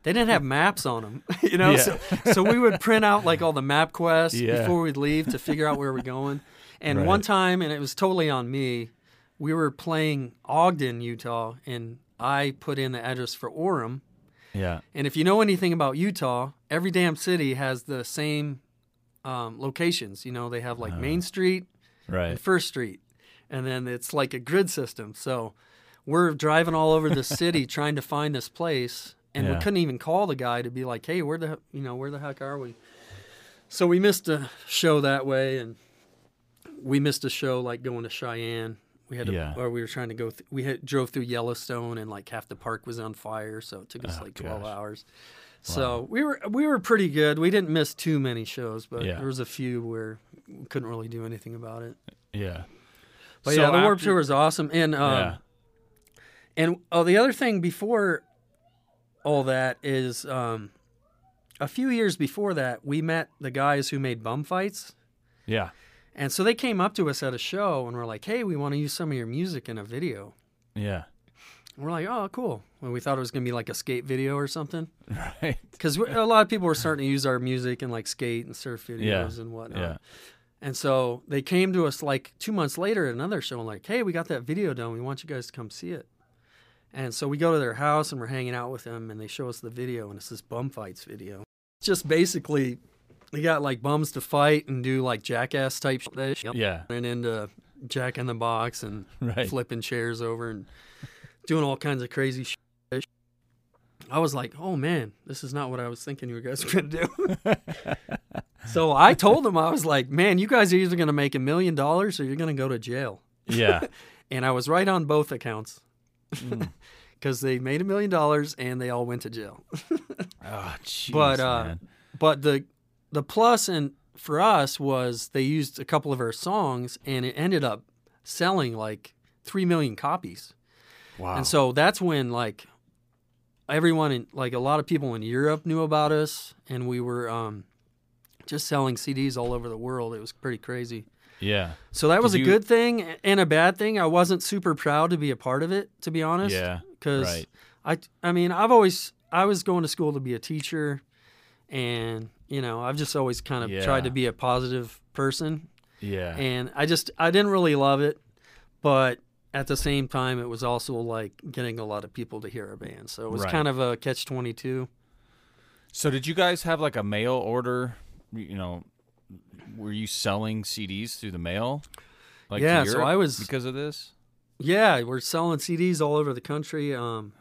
They didn't have maps on them. You know, Yeah. so so we would print out like all the MapQuests Yeah. before we'd leave to figure out where we're going. And Right. one time, and it was totally on me. We were playing Ogden, Utah, and I put in the address for Orem. Yeah. And if you know anything about Utah, every damn city has the same um, locations. You know, they have like Uh-huh. Main Street Right. and First Street, and then it's like a grid system. So we're driving all over the city trying to find this place, and Yeah. we couldn't even call the guy to be like, "Hey, where the he- you know where the heck are we?" So we missed a show that way, and we missed a show like going to Cheyenne. We had to, Yeah. or we were trying to go. Th- we had, drove through Yellowstone, and like half the park was on fire, so it took us Oh, like twelve gosh. hours. So we were we were pretty good. We didn't miss too many shows, but Yeah. there was a few where we couldn't really do anything about it. Yeah. But So yeah, the Warped after- Tour is awesome. And um, yeah. and oh, the other thing before all that is um, a few years before that, we met the guys who made Bumfights. Yeah. And so they came up to us at a show and were like, "Hey, we want to use some of your music in a video." Yeah. And we're like, "Oh, cool." Well, we thought it was gonna be like a skate video or something, Right. because a lot of people were starting to use our music in like skate and surf videos Yeah. and whatnot. Yeah. And so they came to us like two months later at another show and like, hey, we got that video done. We want you guys to come see it. And so we go to their house and we're hanging out with them and they show us the video and it's this bum fights video. It's just basically they got like bums to fight and do like jackass type shit. Yeah. And into Jack in the Box and Right. flipping chairs over and doing all kinds of crazy shit. I was like, oh man, this is not what I was thinking you guys were going to do. so I told them, I was like, man, you guys are either going to make a million dollars or you're going to go to jail. Yeah. And I was right on both accounts Mm. because they made a million dollars and they all went to jail. Oh, jeez, But, uh, but the the plus and for us was they used a couple of our songs and it ended up selling like 3 million copies. Wow. And so that's when like everyone in like a lot of people in Europe knew about us and we were um just selling CDs all over the world. It was pretty crazy. Yeah. So that was a you- good thing and a bad thing. I wasn't super proud to be a part of it, to be honest. Yeah. Cuz Right. I I mean, I've always I was going to school to be a teacher and you know, I've just always kind of Yeah. tried to be a positive person Yeah. and I just I didn't really love it, but at the same time, it was also like getting a lot of people to hear our band, so it was Right. kind of a catch twenty two. So did you guys have like a mail order? You know, were you selling CDs through the mail? Like Yeah, so I was- because of this. Yeah, we're selling CDs all over the country. Um,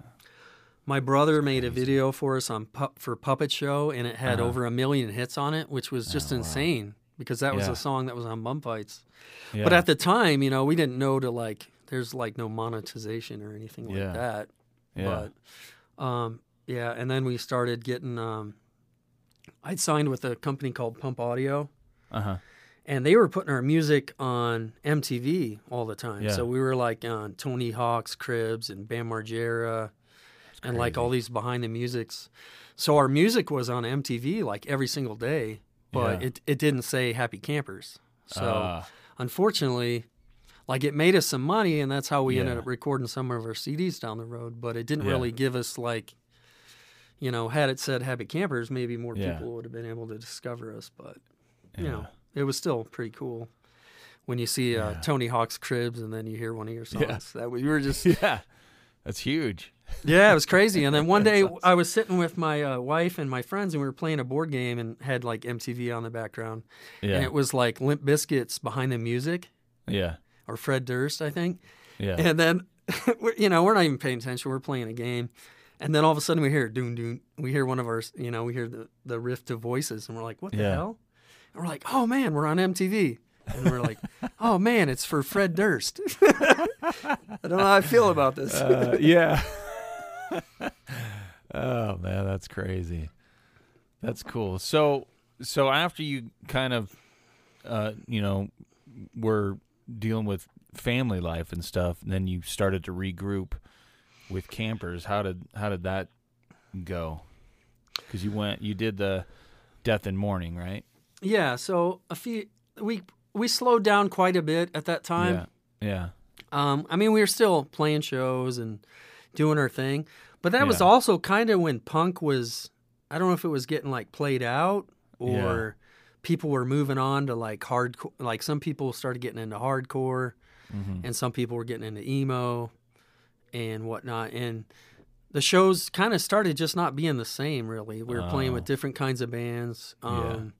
my brother made a video for us on pu- for Puppet Show, and it had Uh-huh. over a million hits on it, which was just Oh, wow. insane because that was Yeah. a song that was on Bumfights. Yeah. But at the time, you know, we didn't know to like. There's like no monetization or anything like Yeah. that. yeah. But um, yeah, and then we started getting. Um, I'd signed with a company called Pump Audio, Uh huh. and they were putting our music on MTV all the time. Yeah. So we were like on Tony Hawk's Cribs and Bam Margera, and like all these behind the musics. So our music was on MTV like every single day, but Yeah. it it didn't say Happy Campers. So Ah, unfortunately, like it made us some money, and that's how we ended up recording some of our CDs down the road. But it didn't Yeah. really give us like, you know, had it said Happy Campers, maybe more Yeah. people would have been able to discover us. But you yeah. know, it was still pretty cool when you see uh, Yeah. Tony Hawk's Cribs, and then you hear one of your songs. Yeah. That we were just yeah. That's huge. yeah, it was crazy. And then one day awesome. I was sitting with my uh, wife and my friends, and we were playing a board game, and had like MTV on the background, Yeah. and it was like Limp Bizkit's behind the music, yeah. or Fred Durst, I think. Yeah. And then, you know, we're not even paying attention. We're playing a game. And then all of a sudden we hear doon doon. We hear one of our, you know, we hear the, the rift of voices and we're like, what the Yeah. hell? And we're like, oh man, we're on MTV. And we're like, oh man, it's for Fred Durst. I don't know how I feel about this. Uh, yeah. oh man, that's crazy. That's cool. So, so after you kind of, uh, you know, were dealing with family life and stuff, and then you started to regroup with campers. How did how did that go? Because you went, you did the death and mourning, right? Yeah. So a few, we, we slowed down quite a bit at that time. Yeah. Yeah. Um, I mean, we were still playing shows and doing our thing, but that was also kind of when punk was. I don't know if it was getting like played out or people were moving on to like hardcore. Like some people started getting into hardcore, Mm-hmm. and some people were getting into emo and whatnot. And the shows kind of started just not being the same. Really, we were playing with Oh. different kinds of bands. Um,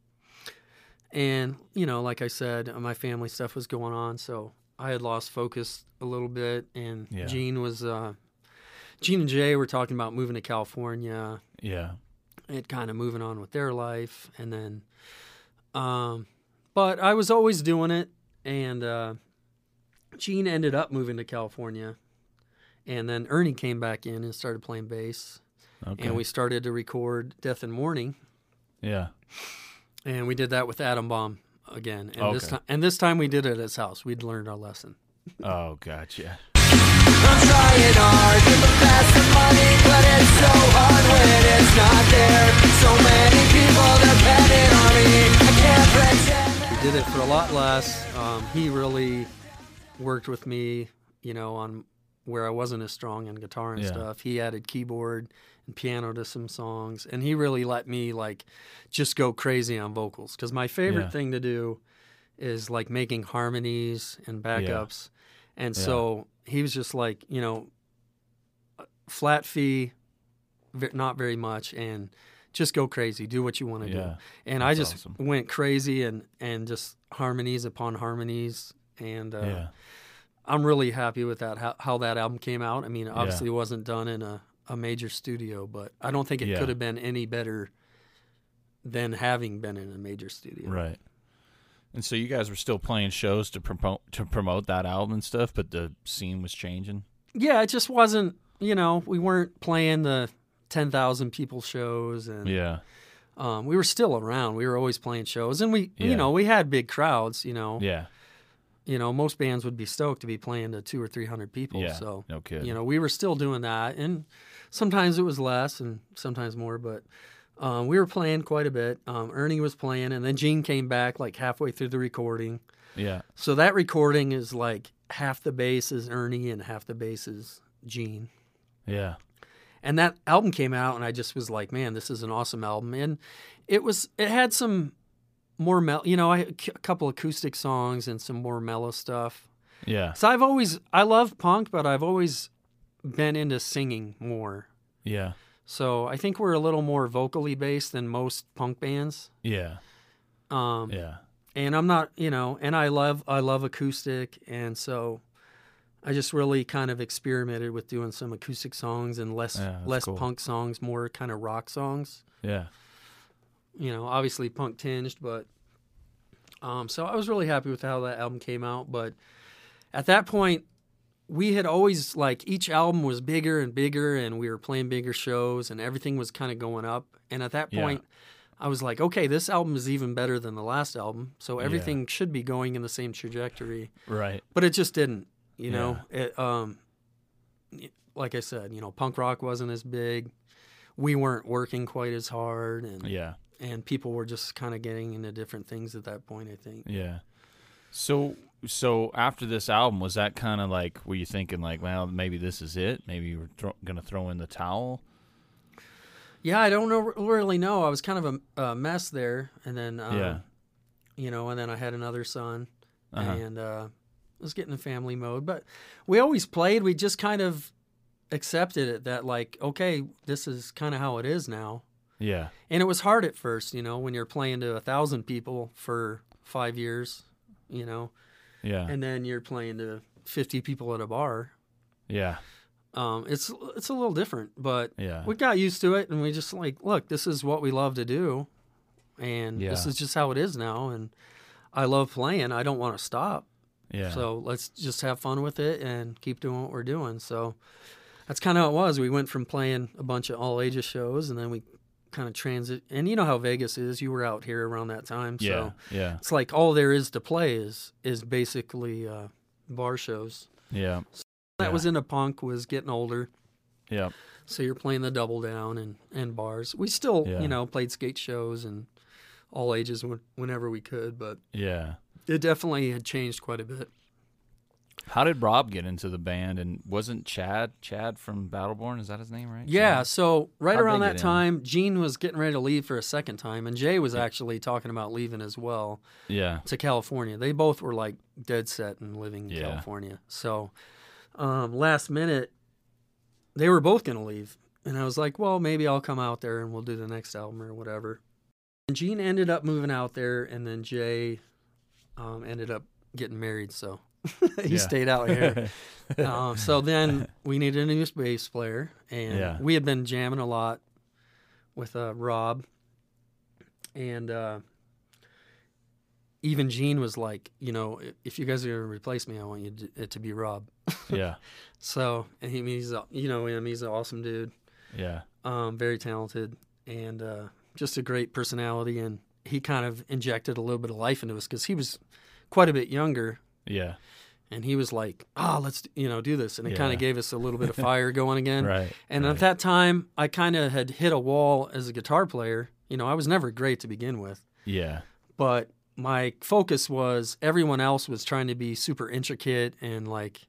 And you know, like I said, uh, my family stuff was going on, so I had lost focus a little bit. And Yeah. Gene was, uh, Gene and Jay were talking about moving to California Yeah. and kind of moving on with their life. And then, um, but I was always doing it. And uh, Gene ended up moving to California. And then Ernie came back in and started playing bass. Okay. And we started to record Death and Mourning. yeah. And we did that with Adam Bomb again. And this time and this time we did it at his house. We'd learned our lesson. Oh, gotcha. I'm trying hard to look past the money, but it's so hard when it's not there. So many people depending on me. I can't pretend. We did it for a lot less. Um, he really worked with me, you know, on where I wasn't as strong in guitar and Yeah. stuff. He added keyboard and piano to some songs, and he really let me like just go crazy on vocals. Because my favorite Yeah. thing to do is like making harmonies and backups, and Yeah. so he was just like, you know, flat fee, not very much, and just go crazy, do what you want to do and I just awesome. went crazy and and just harmonies upon harmonies and uh, yeah. I'm really happy with that how, how that album came out. I mean, obviously it wasn't done in a, a major studio, but I don't think it Yeah. could have been any better than having been in a major studio. Right. And so you guys were still playing shows to promote to promote that album and stuff, but the scene was changing. Yeah, it just wasn't. You know, we weren't playing the ten thousand people shows, and Yeah. um, we were still around. We were always playing shows, and we, Yeah. you know, we had big crowds. You know, Yeah. You know, most bands would be stoked to be playing to two or three hundred people. Yeah. So No kidding. you know, we were still doing that, and sometimes it was less, and sometimes more, but um, we were playing quite a bit. Um, Ernie was playing, and then Gene came back like halfway through the recording. Yeah. So that recording is like half the bass is Ernie and half the bass is Gene. Yeah. And that album came out, and I just was like, man, this is an awesome album. And it was, it had some more mel, you know, I, a couple acoustic songs and some more mellow stuff. Yeah. So I've always, I love punk, but I've always been into singing more. Yeah. So I think we're a little more vocally based than most punk bands. Yeah. Um, Yeah. and I'm not, you know, and I love, I love acoustic, and so I just really kind of experimented with doing some acoustic songs and less, Yeah, less cool. punk songs, more kind of rock songs. Yeah. You know, obviously punk tinged, but um, so I was really happy with how that album came out. But at that point, we had always like each album was bigger and bigger, and we were playing bigger shows, and everything was kind of going up. And at that Yeah. point, I was like, okay, this album is even better than the last album, so everything should be going in the same trajectory. Right. But it just didn't. You know, it um, like I said, you know, punk rock wasn't as big. We weren't working quite as hard, and Yeah. And people were just kind of getting into different things at that point. I think. Yeah. So so after this album, was that kind of like were you thinking like, well, maybe this is it? Maybe you were thro- gonna throw in the towel? Yeah, I don't know really know. I was kind of a, a mess there, and then um, Yeah. you know, and then I had another son, Uh-huh. and uh, was getting in family mode. But we always played. We just kind of accepted it that like, okay, this is kind of how it is now. Yeah. And it was hard at first, you know, when you're playing to a thousand people for five years, you know, Yeah. and then you're playing to fifty people at a bar. yeah. Um, it's it's a little different, but Yeah. we got used to it, and we just like, look, this is what we love to do, and this is just how it is now, and I love playing. I don't want to stop, Yeah. so let's just have fun with it and keep doing what we're doing. So that's kind of how it was. We went from playing a bunch of all ages shows, and then we kind of transit. And you know how Vegas is. You were out here around that time, yeah. so Yeah. it's like all there is to play is is basically uh, bar shows. Yeah. That Yeah. was into punk. Was getting older. Yeah. So you're playing the double down and, and bars. We still, Yeah. you know, played skate shows and all ages whenever we could, but Yeah. it definitely had changed quite a bit. How did Rob get into the band? And wasn't Chad Chad from Battleborn? Is that his name, right? Yeah, Chad? so right How'd around that get in? time, Gene was getting ready to leave for a second time, and Jay was actually talking about leaving as well Yeah. to California. They both were like dead set and living in Yeah. California. So um, last minute, they were both going to leave. And I was like, well, maybe I'll come out there and we'll do the next album or whatever. And Gene ended up moving out there, and then Jay um, ended up getting married. So he stayed out here. um, so then we needed a new bass player, and Yeah. we had been jamming a lot with uh, Rob, and uh, even Gene was like, you know, if you guys are gonna replace me, I want you to, it to be Rob. yeah. So, and he, he's a- you know him, he's an awesome dude, Yeah. um, very talented, and uh, just a great personality. And he kind of injected a little bit of life into us because he was quite a bit younger Yeah. and he was like, "Ah, let's you know do this," and it kind of gave us a little bit of fire going again. Right. And right. at that time, I kind of had hit a wall as a guitar player. You know, I was never great to begin with, Yeah. but my focus was everyone else was trying to be super intricate and like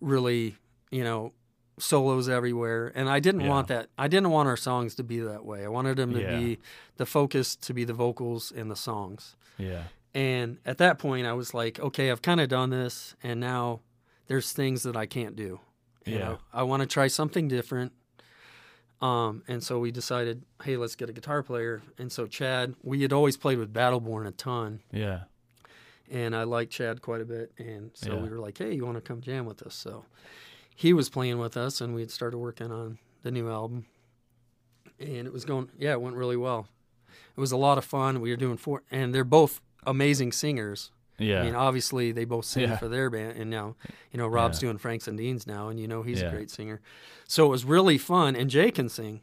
really, you know, solos everywhere. And I didn't Yeah. want that. I didn't want our songs to be that way. I wanted them to Yeah. be the focus to be the vocals and the songs. Yeah. And at that point, I was like, okay, I've kind of done this, and now there's things that I can't do. You Yeah. know, I want to try something different. Um, and so we decided, hey, let's get a guitar player. And so Chad, we had always played with Battleborn a ton, Yeah. and I liked Chad quite a bit. And so Yeah. we were like, hey, you want to come jam with us? So he was playing with us, and we had started working on the new album. And it was going, yeah, it went really well. It was a lot of fun. We were doing four, and they're both amazing singers. Yeah. I mean, obviously they both sing Yeah. for their band, and now, you know, Rob's Yeah. doing Franks and Deans now, and you know he's Yeah. a great singer. So it was really fun, and Jay can sing.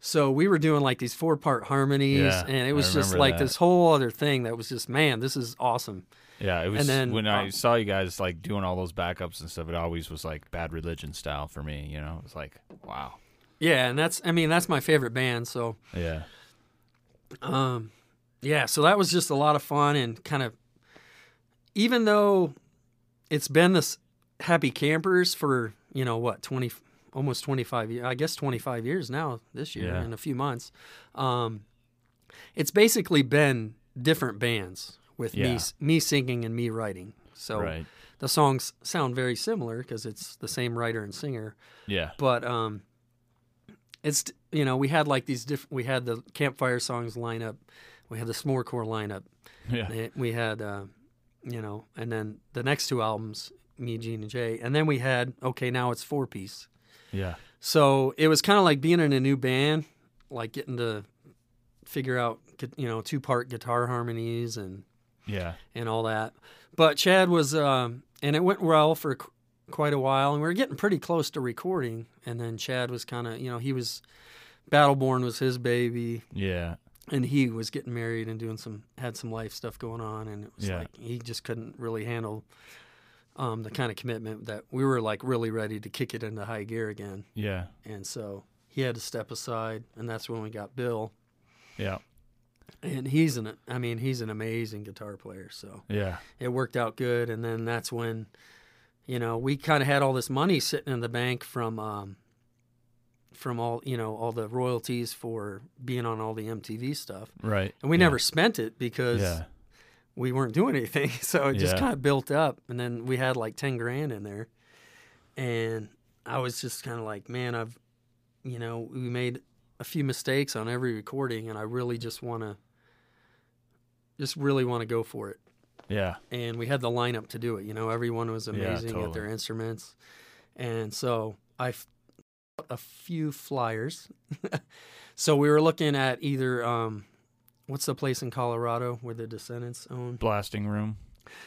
So we were doing like these four part harmonies, and it was just like that. this whole other thing that was just, man, this is awesome. Yeah, it was And then, when I um, saw you guys like doing all those backups and stuff. It always was like Bad Religion style for me. You know, it was like, wow. Yeah, and that's, I mean, that's my favorite band. So, Yeah, um, yeah, so that was just a lot of fun, and kind of, even though it's been this Happy Campers for you know what twenty, almost twenty five years, I guess twenty five years now this year Yeah. in a few months. Um, it's basically been different bands with me Yeah. s- me singing and me writing. So right. the songs sound very similar because it's the same writer and singer Yeah, but um it's you know we had like these different we had the campfire songs lineup we had the s'morecore lineup. Yeah, we had uh you know and then the next two albums me gene and jay and then we had okay now it's four piece. Yeah, so it was kind of like being in a new band like getting to figure out you know two part guitar harmonies and yeah, and all that. But Chad was, um, and it went well for qu- quite a while, and we were getting pretty close to recording. And then Chad was kind of, you know, he was Battleborn was his baby, yeah, and he was getting married and doing some had some life stuff going on, and it was Yeah. like he just couldn't really handle um, the kind of commitment that we were like really ready to kick it into high gear again, yeah, and so he had to step aside, and that's when we got Bill. yeah, And he's an, I mean, he's an amazing guitar player. So yeah, it worked out good and then that's when you know we kind of had all this money sitting in the bank from um from all you know all the royalties for being on all the MTV stuff. Right. and we yeah. never spent it because Yeah, we weren't doing anything. So it just Yeah. kind of built up. And then we had like 10 grand in there. And I was just kind of like man I've you know we made a few mistakes on every recording and I really just want to just really want to go for it. Yeah, and we had the lineup to do it. You know, everyone was amazing at their instruments, and so I a few flyers. so we were looking at either um, what's the place in Colorado where the Descendents own. blasting room.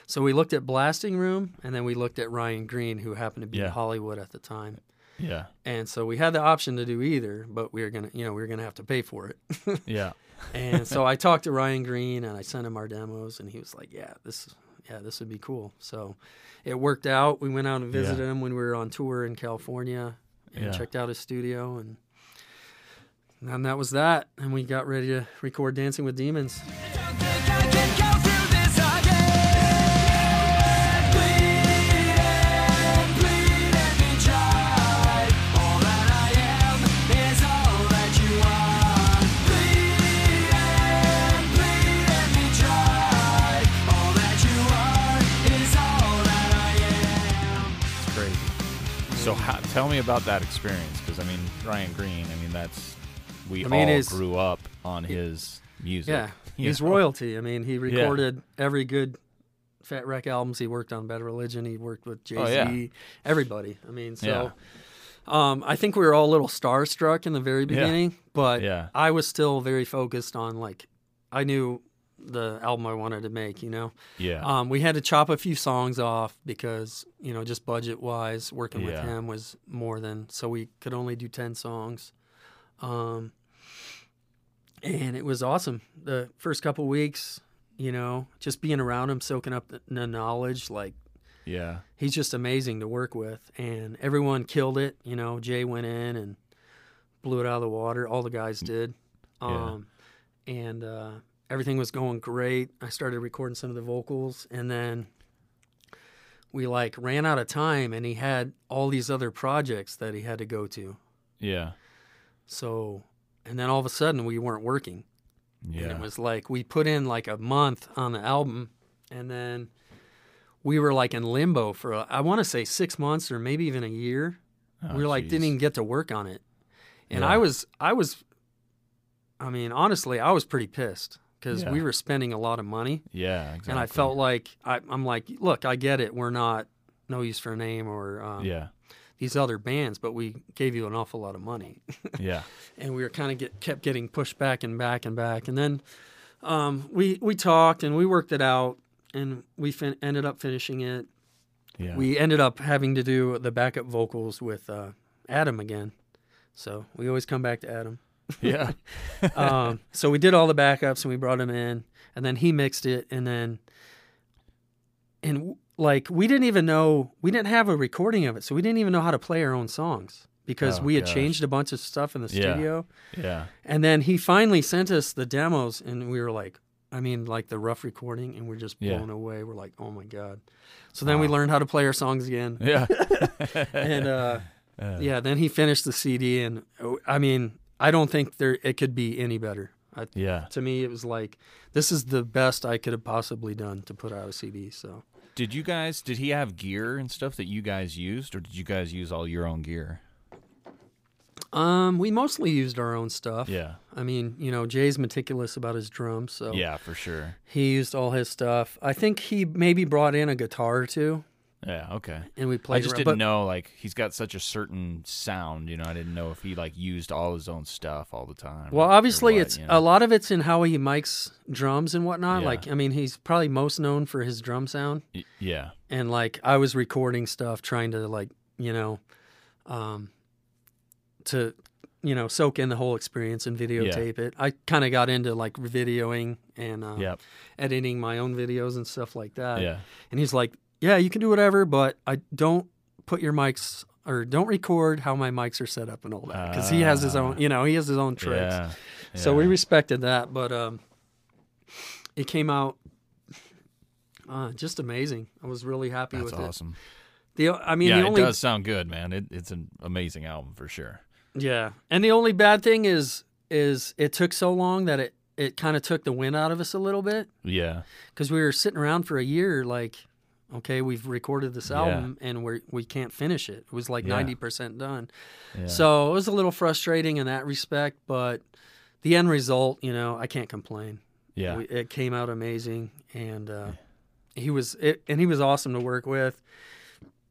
So we looked at Blasting Room, and then we looked at Ryan Greene, who happened to be Yeah. in Hollywood at the time. Yeah, And so we had the option to do either, but we were gonna, you know, we were gonna have to pay for it. yeah, And so I talked to Ryan Greene and I sent him our demos and he was like, "Yeah, this yeah, this would be cool." So it worked out. We went out and visited Yeah. him when we were on tour in California and Yeah. checked out his studio and and that was that. And we got ready to record Dancing with Demons. So tell me about that experience, because I mean, Ryan Greene. I mean, that's we I mean, all grew up on his music. Yeah, he's know? royalty. I mean, he recorded every good Fat Wreck albums. He worked on Bad Religion. He worked with Jay Z. Oh, yeah. Everybody. I mean, so um, I think we were all a little starstruck in the very beginning, but Yeah. I was still very focused on like I knew the album I wanted to make. You know, Yeah. um, we had to chop a few songs off because you know just budget wise, working with him was more than so we could only do ten songs. Um, and it was awesome. The first couple weeks, you know, just being around him, soaking up the, knowledge, like yeah. he's just amazing to work with, and everyone killed it. You know, Jay went in and blew it out of the water. All the guys did, Yeah. um, and uh, everything was going great. I started recording some of the vocals, and then we like ran out of time, and he had all these other projects that he had to go to. Yeah. So, and then all of a sudden we weren't working. Yeah. And it was like we put in like a month on the album and then we were like in limbo for uh, I want to say 6 months or maybe even a year. Oh, we were like didn't even get to work on it. And Yeah. I was I was I mean, honestly, I was pretty pissed cuz Yeah. we were spending a lot of money Yeah. Exactly. and I felt like I, I'm like, look, I get it. We're not no use for a name or um, Yeah. these other bands, but we gave you an awful lot of money. Yeah. and we were kind of get kept getting pushed back and back and back. And then um, we we talked and we worked it out, and we fin- ended up finishing it. Yeah. We ended up having to do the backup vocals with uh, Adam again, so we always come back to Adam. Yeah. um, so we did all the backups and we brought him in, and then he mixed it, and then and like we didn't even know we didn't have a recording of it, so we didn't even know how to play our own songs because Oh, we had gosh. changed a bunch of stuff in the Yeah. studio. Yeah. And then he finally sent us the demos, and we were like, I mean, like the rough recording, and we're just Yeah. blown away. We're like, oh my god! So then we learned how to play our songs again, Yeah. and uh, Uh, yeah, then he finished the CD, and oh, I mean, I don't think there it could be any better. I, yeah. to me, it was like this is the best I could have possibly done to put out a CD. So Did you guys? Did he have gear and stuff that you guys used, or did you guys use all your own gear? um, we mostly used our own stuff. Yeah. I mean, you know, Jay's meticulous about his drums, so Yeah, for sure. he used all his stuff. I think he maybe brought in a guitar or two. Yeah. Okay. and we played. I just around. didn't but, know like he's got such a certain sound, you know. I didn't know if he like used all his own stuff all the time. Well, or obviously, what, it's you a lot of it's in how he mics drums and whatnot. Yeah. Like, I mean, he's probably most known for his drum sound. Y- yeah, And like, I was recording stuff, trying to like, you know, um, to you know soak in the whole experience and videotape it. I kind of got into like videoing and uh, Yep. editing my own videos and stuff like that. yeah, And he's like, "Yeah, you can do whatever, but I don't put your mics." Or don't record how my mics are set up and all that because he has his own, Ah. you know, he has his own tricks. yeah. So we respected that, but um, it came out uh, just amazing. I was really happy That's with awesome. it. The I mean, yeah, the only it does sound good, man. It, it's an amazing album for sure. yeah, and the only bad thing is is it took so long that it it kind of took the wind out of us a little bit Yeah, because we were sitting around for a year like. Okay, we've recorded this Yeah. album and we we can't finish it. It was like Yeah. ninety percent done. yeah. So it was a little frustrating in that respect, but the end result, you know, I can't complain. yeah, We, it came out amazing, and uh, he was it, and he was awesome to work with.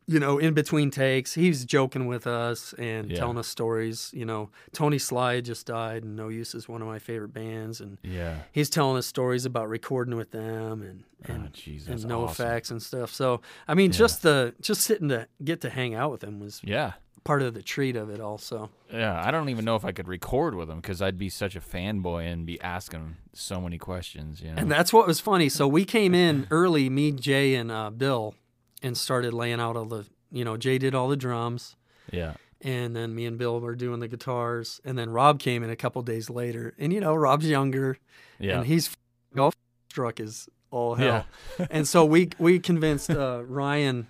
You know, in between takes, he was joking with us and Yeah. telling us stories. You know, Tony Sly just died, and No Use is one of my favorite bands, and yeah. he's telling us stories about recording with them and and, oh, jeez, and no awesome. effects and stuff. So I mean, Yeah. just the just sitting to get to hang out with him was Yeah, part of the treat of it. Also, yeah. I don't even know if I could record with him because I'd be such a fanboy and be asking him so many questions. You know. And that's what was funny. So we came in early, me, Jay, and uh, Bill, and started laying out all the, you know, Jay did all the drums, yeah, and then me and Bill were doing the guitars, and then Rob came in a couple days later, and you know, Rob's younger, yeah, and he's golf struck is all yeah, hell, and so we we convinced uh, Ryan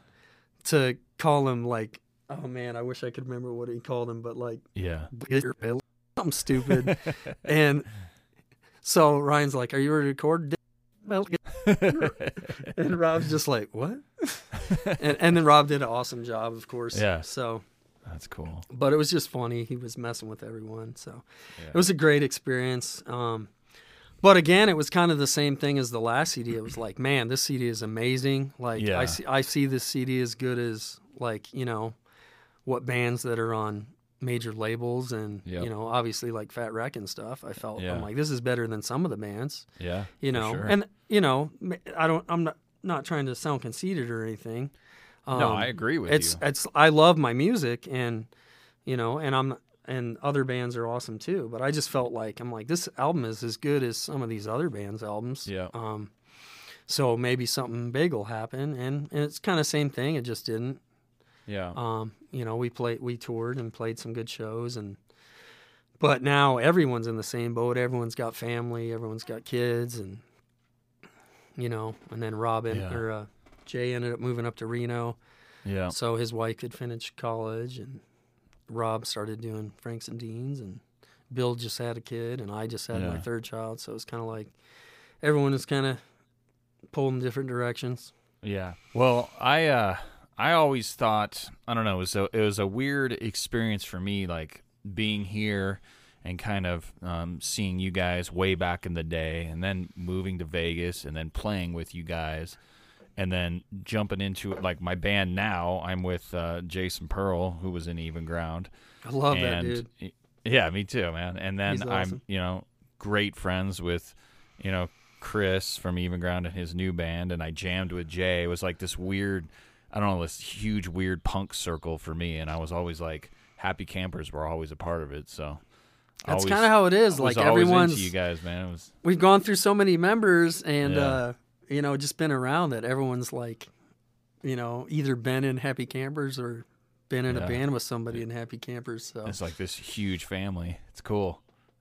to call him like, oh man, I wish I could remember what he called him, but like yeah, something stupid, and so Ryan's like, "Are you ready to record?" Well, and Rob's just like, "What?" and, and then Rob did an awesome job, of course. Yeah. So That's cool. but it was just funny. He was messing with everyone, so Yeah. it was a great experience. Um, but again, it was kind of the same thing as the last CD. It was like, man, this CD is amazing. Like Yeah. I see, I see this CD as good as like you know what bands that are on major labels and Yep. you know obviously like Fat Wreck and stuff. I felt Yeah. I'm like this is better than some of the bands Yeah. you know sure. and you know I don't i'm not not trying to sound conceited or anything um, No, I agree with it's you. it's i love my music and you know and i'm and other bands are awesome too but i just felt like i'm like this album is as good as some of these other bands albums Yeah. um so maybe something big will happen and, and it's kind of same thing it just didn't yeah. um, you know, we played, we toured and played some good shows, and but now everyone's in the same boat. Everyone's got family, everyone's got kids, and you know, and then Robin Yeah. or uh, Jay ended up moving up to Reno, yeah. so his wife could finish college, and Rob started doing Franks and Deans, and Bill just had a kid, and I just had my third child, so it's kind of like everyone is kind of pulling different directions. Yeah. Well, I uh I always thought I don't know, it was a it was a weird experience for me like being here and kind of um, seeing you guys way back in the day and then moving to Vegas and then playing with you guys and then jumping into like my band now I'm with uh, Jason Pearl who was in Even Ground I love that dude. yeah, me too, man. And then He's I'm, you know, great friends with, you know, Chris from Even Ground and his new band, and I jammed with Jay. It was like this weird, I don't know, this huge weird punk circle for me, and I was always like, Happy Campers were always a part of it. So That's kind of how it is. Like everyone's you guys, man. It was we've gone through so many members and Yeah. uh you know just been around that everyone's like you know either been in happy campers or been in Yeah. a band with somebody in happy campers so it's like this huge family. It's cool.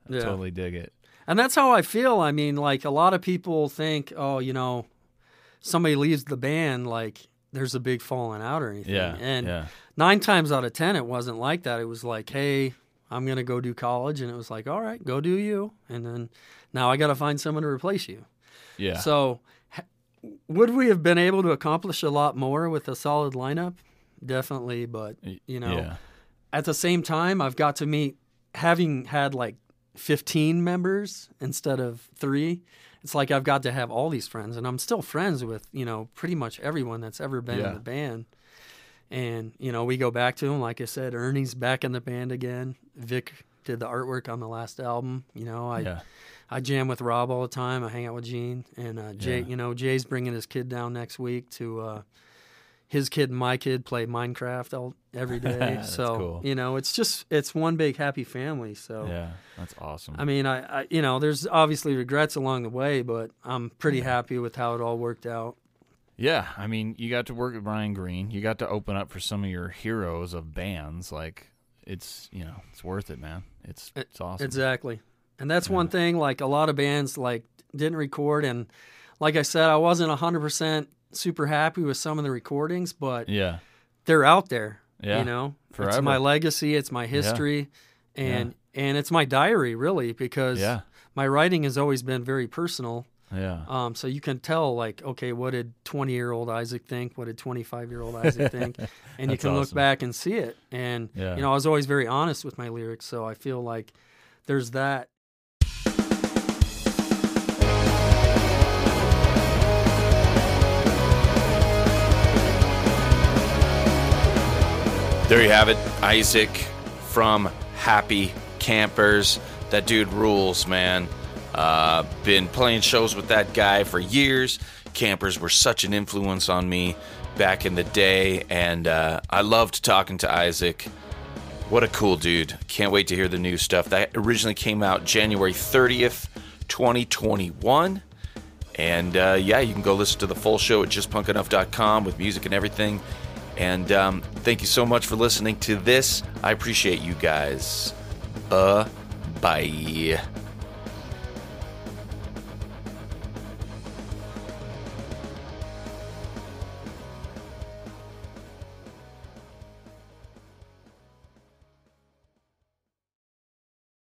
I Yeah. totally dig it. and that's how i feel i mean like a lot of people think oh you know somebody leaves the band like there's a big falling out or anything Yeah, and yeah, nine times out of ten it wasn't like that it was like hey i'm gonna go do college and it was like all right go do you and then now i gotta find someone to replace you yeah. So, would we have been able to accomplish a lot more with a solid lineup? Definitely, but you know, yeah, at the same time, I've got to meet having had like 15 members instead of three. It's like I've got to have all these friends, and I'm still friends with you know pretty much everyone that's ever been Yeah. in the band. And you know, we go back to them. Like I said, Ernie's back in the band again. Vic did the artwork on the last album. You know, I yeah, I jam with Rob all the time. I hang out with Gene and uh, Jay. Yeah. You know, Jay's bringing his kid down next week to uh, his kid and my kid play Minecraft all every day. So cool. you know, it's just it's one big happy family. So yeah. That's awesome. I mean, I, I you know, there's obviously regrets along the way, but I'm pretty happy with how it all worked out. Yeah, I mean, you got to work with Brian Green. You got to open up for some of your heroes of bands. Like, it's you know, it's worth it, man. It's it's awesome. Exactly. And that's one thing like a lot of bands like didn't record and like I said I wasn't 100% super happy with some of the recordings, but yeah, they're out there. Yeah, You know, it's my legacy, it's my history, and and it's my diary really because yeah, my writing has always been very personal. yeah, Um, so you can tell like, okay, what did 20 year old Isaac think? What did 25 year old Isaac think? And you can look back and see it. And Yeah. you know, I was always very honest with my lyrics, so I feel like there's that. There you have it, Isaac from Happy Campers. That dude rules, man. Uh, been playing shows with that guy for years. Campers were such an influence on me back in the day, and uh, I loved talking to Isaac. What a cool dude. Can't wait to hear the new stuff. That originally came out January 30th, 2021. And uh, yeah, you can go listen to the full show at justpunkenough.com with music and everything. And um, thank you so much for listening to this. I appreciate you guys. Uh, bye.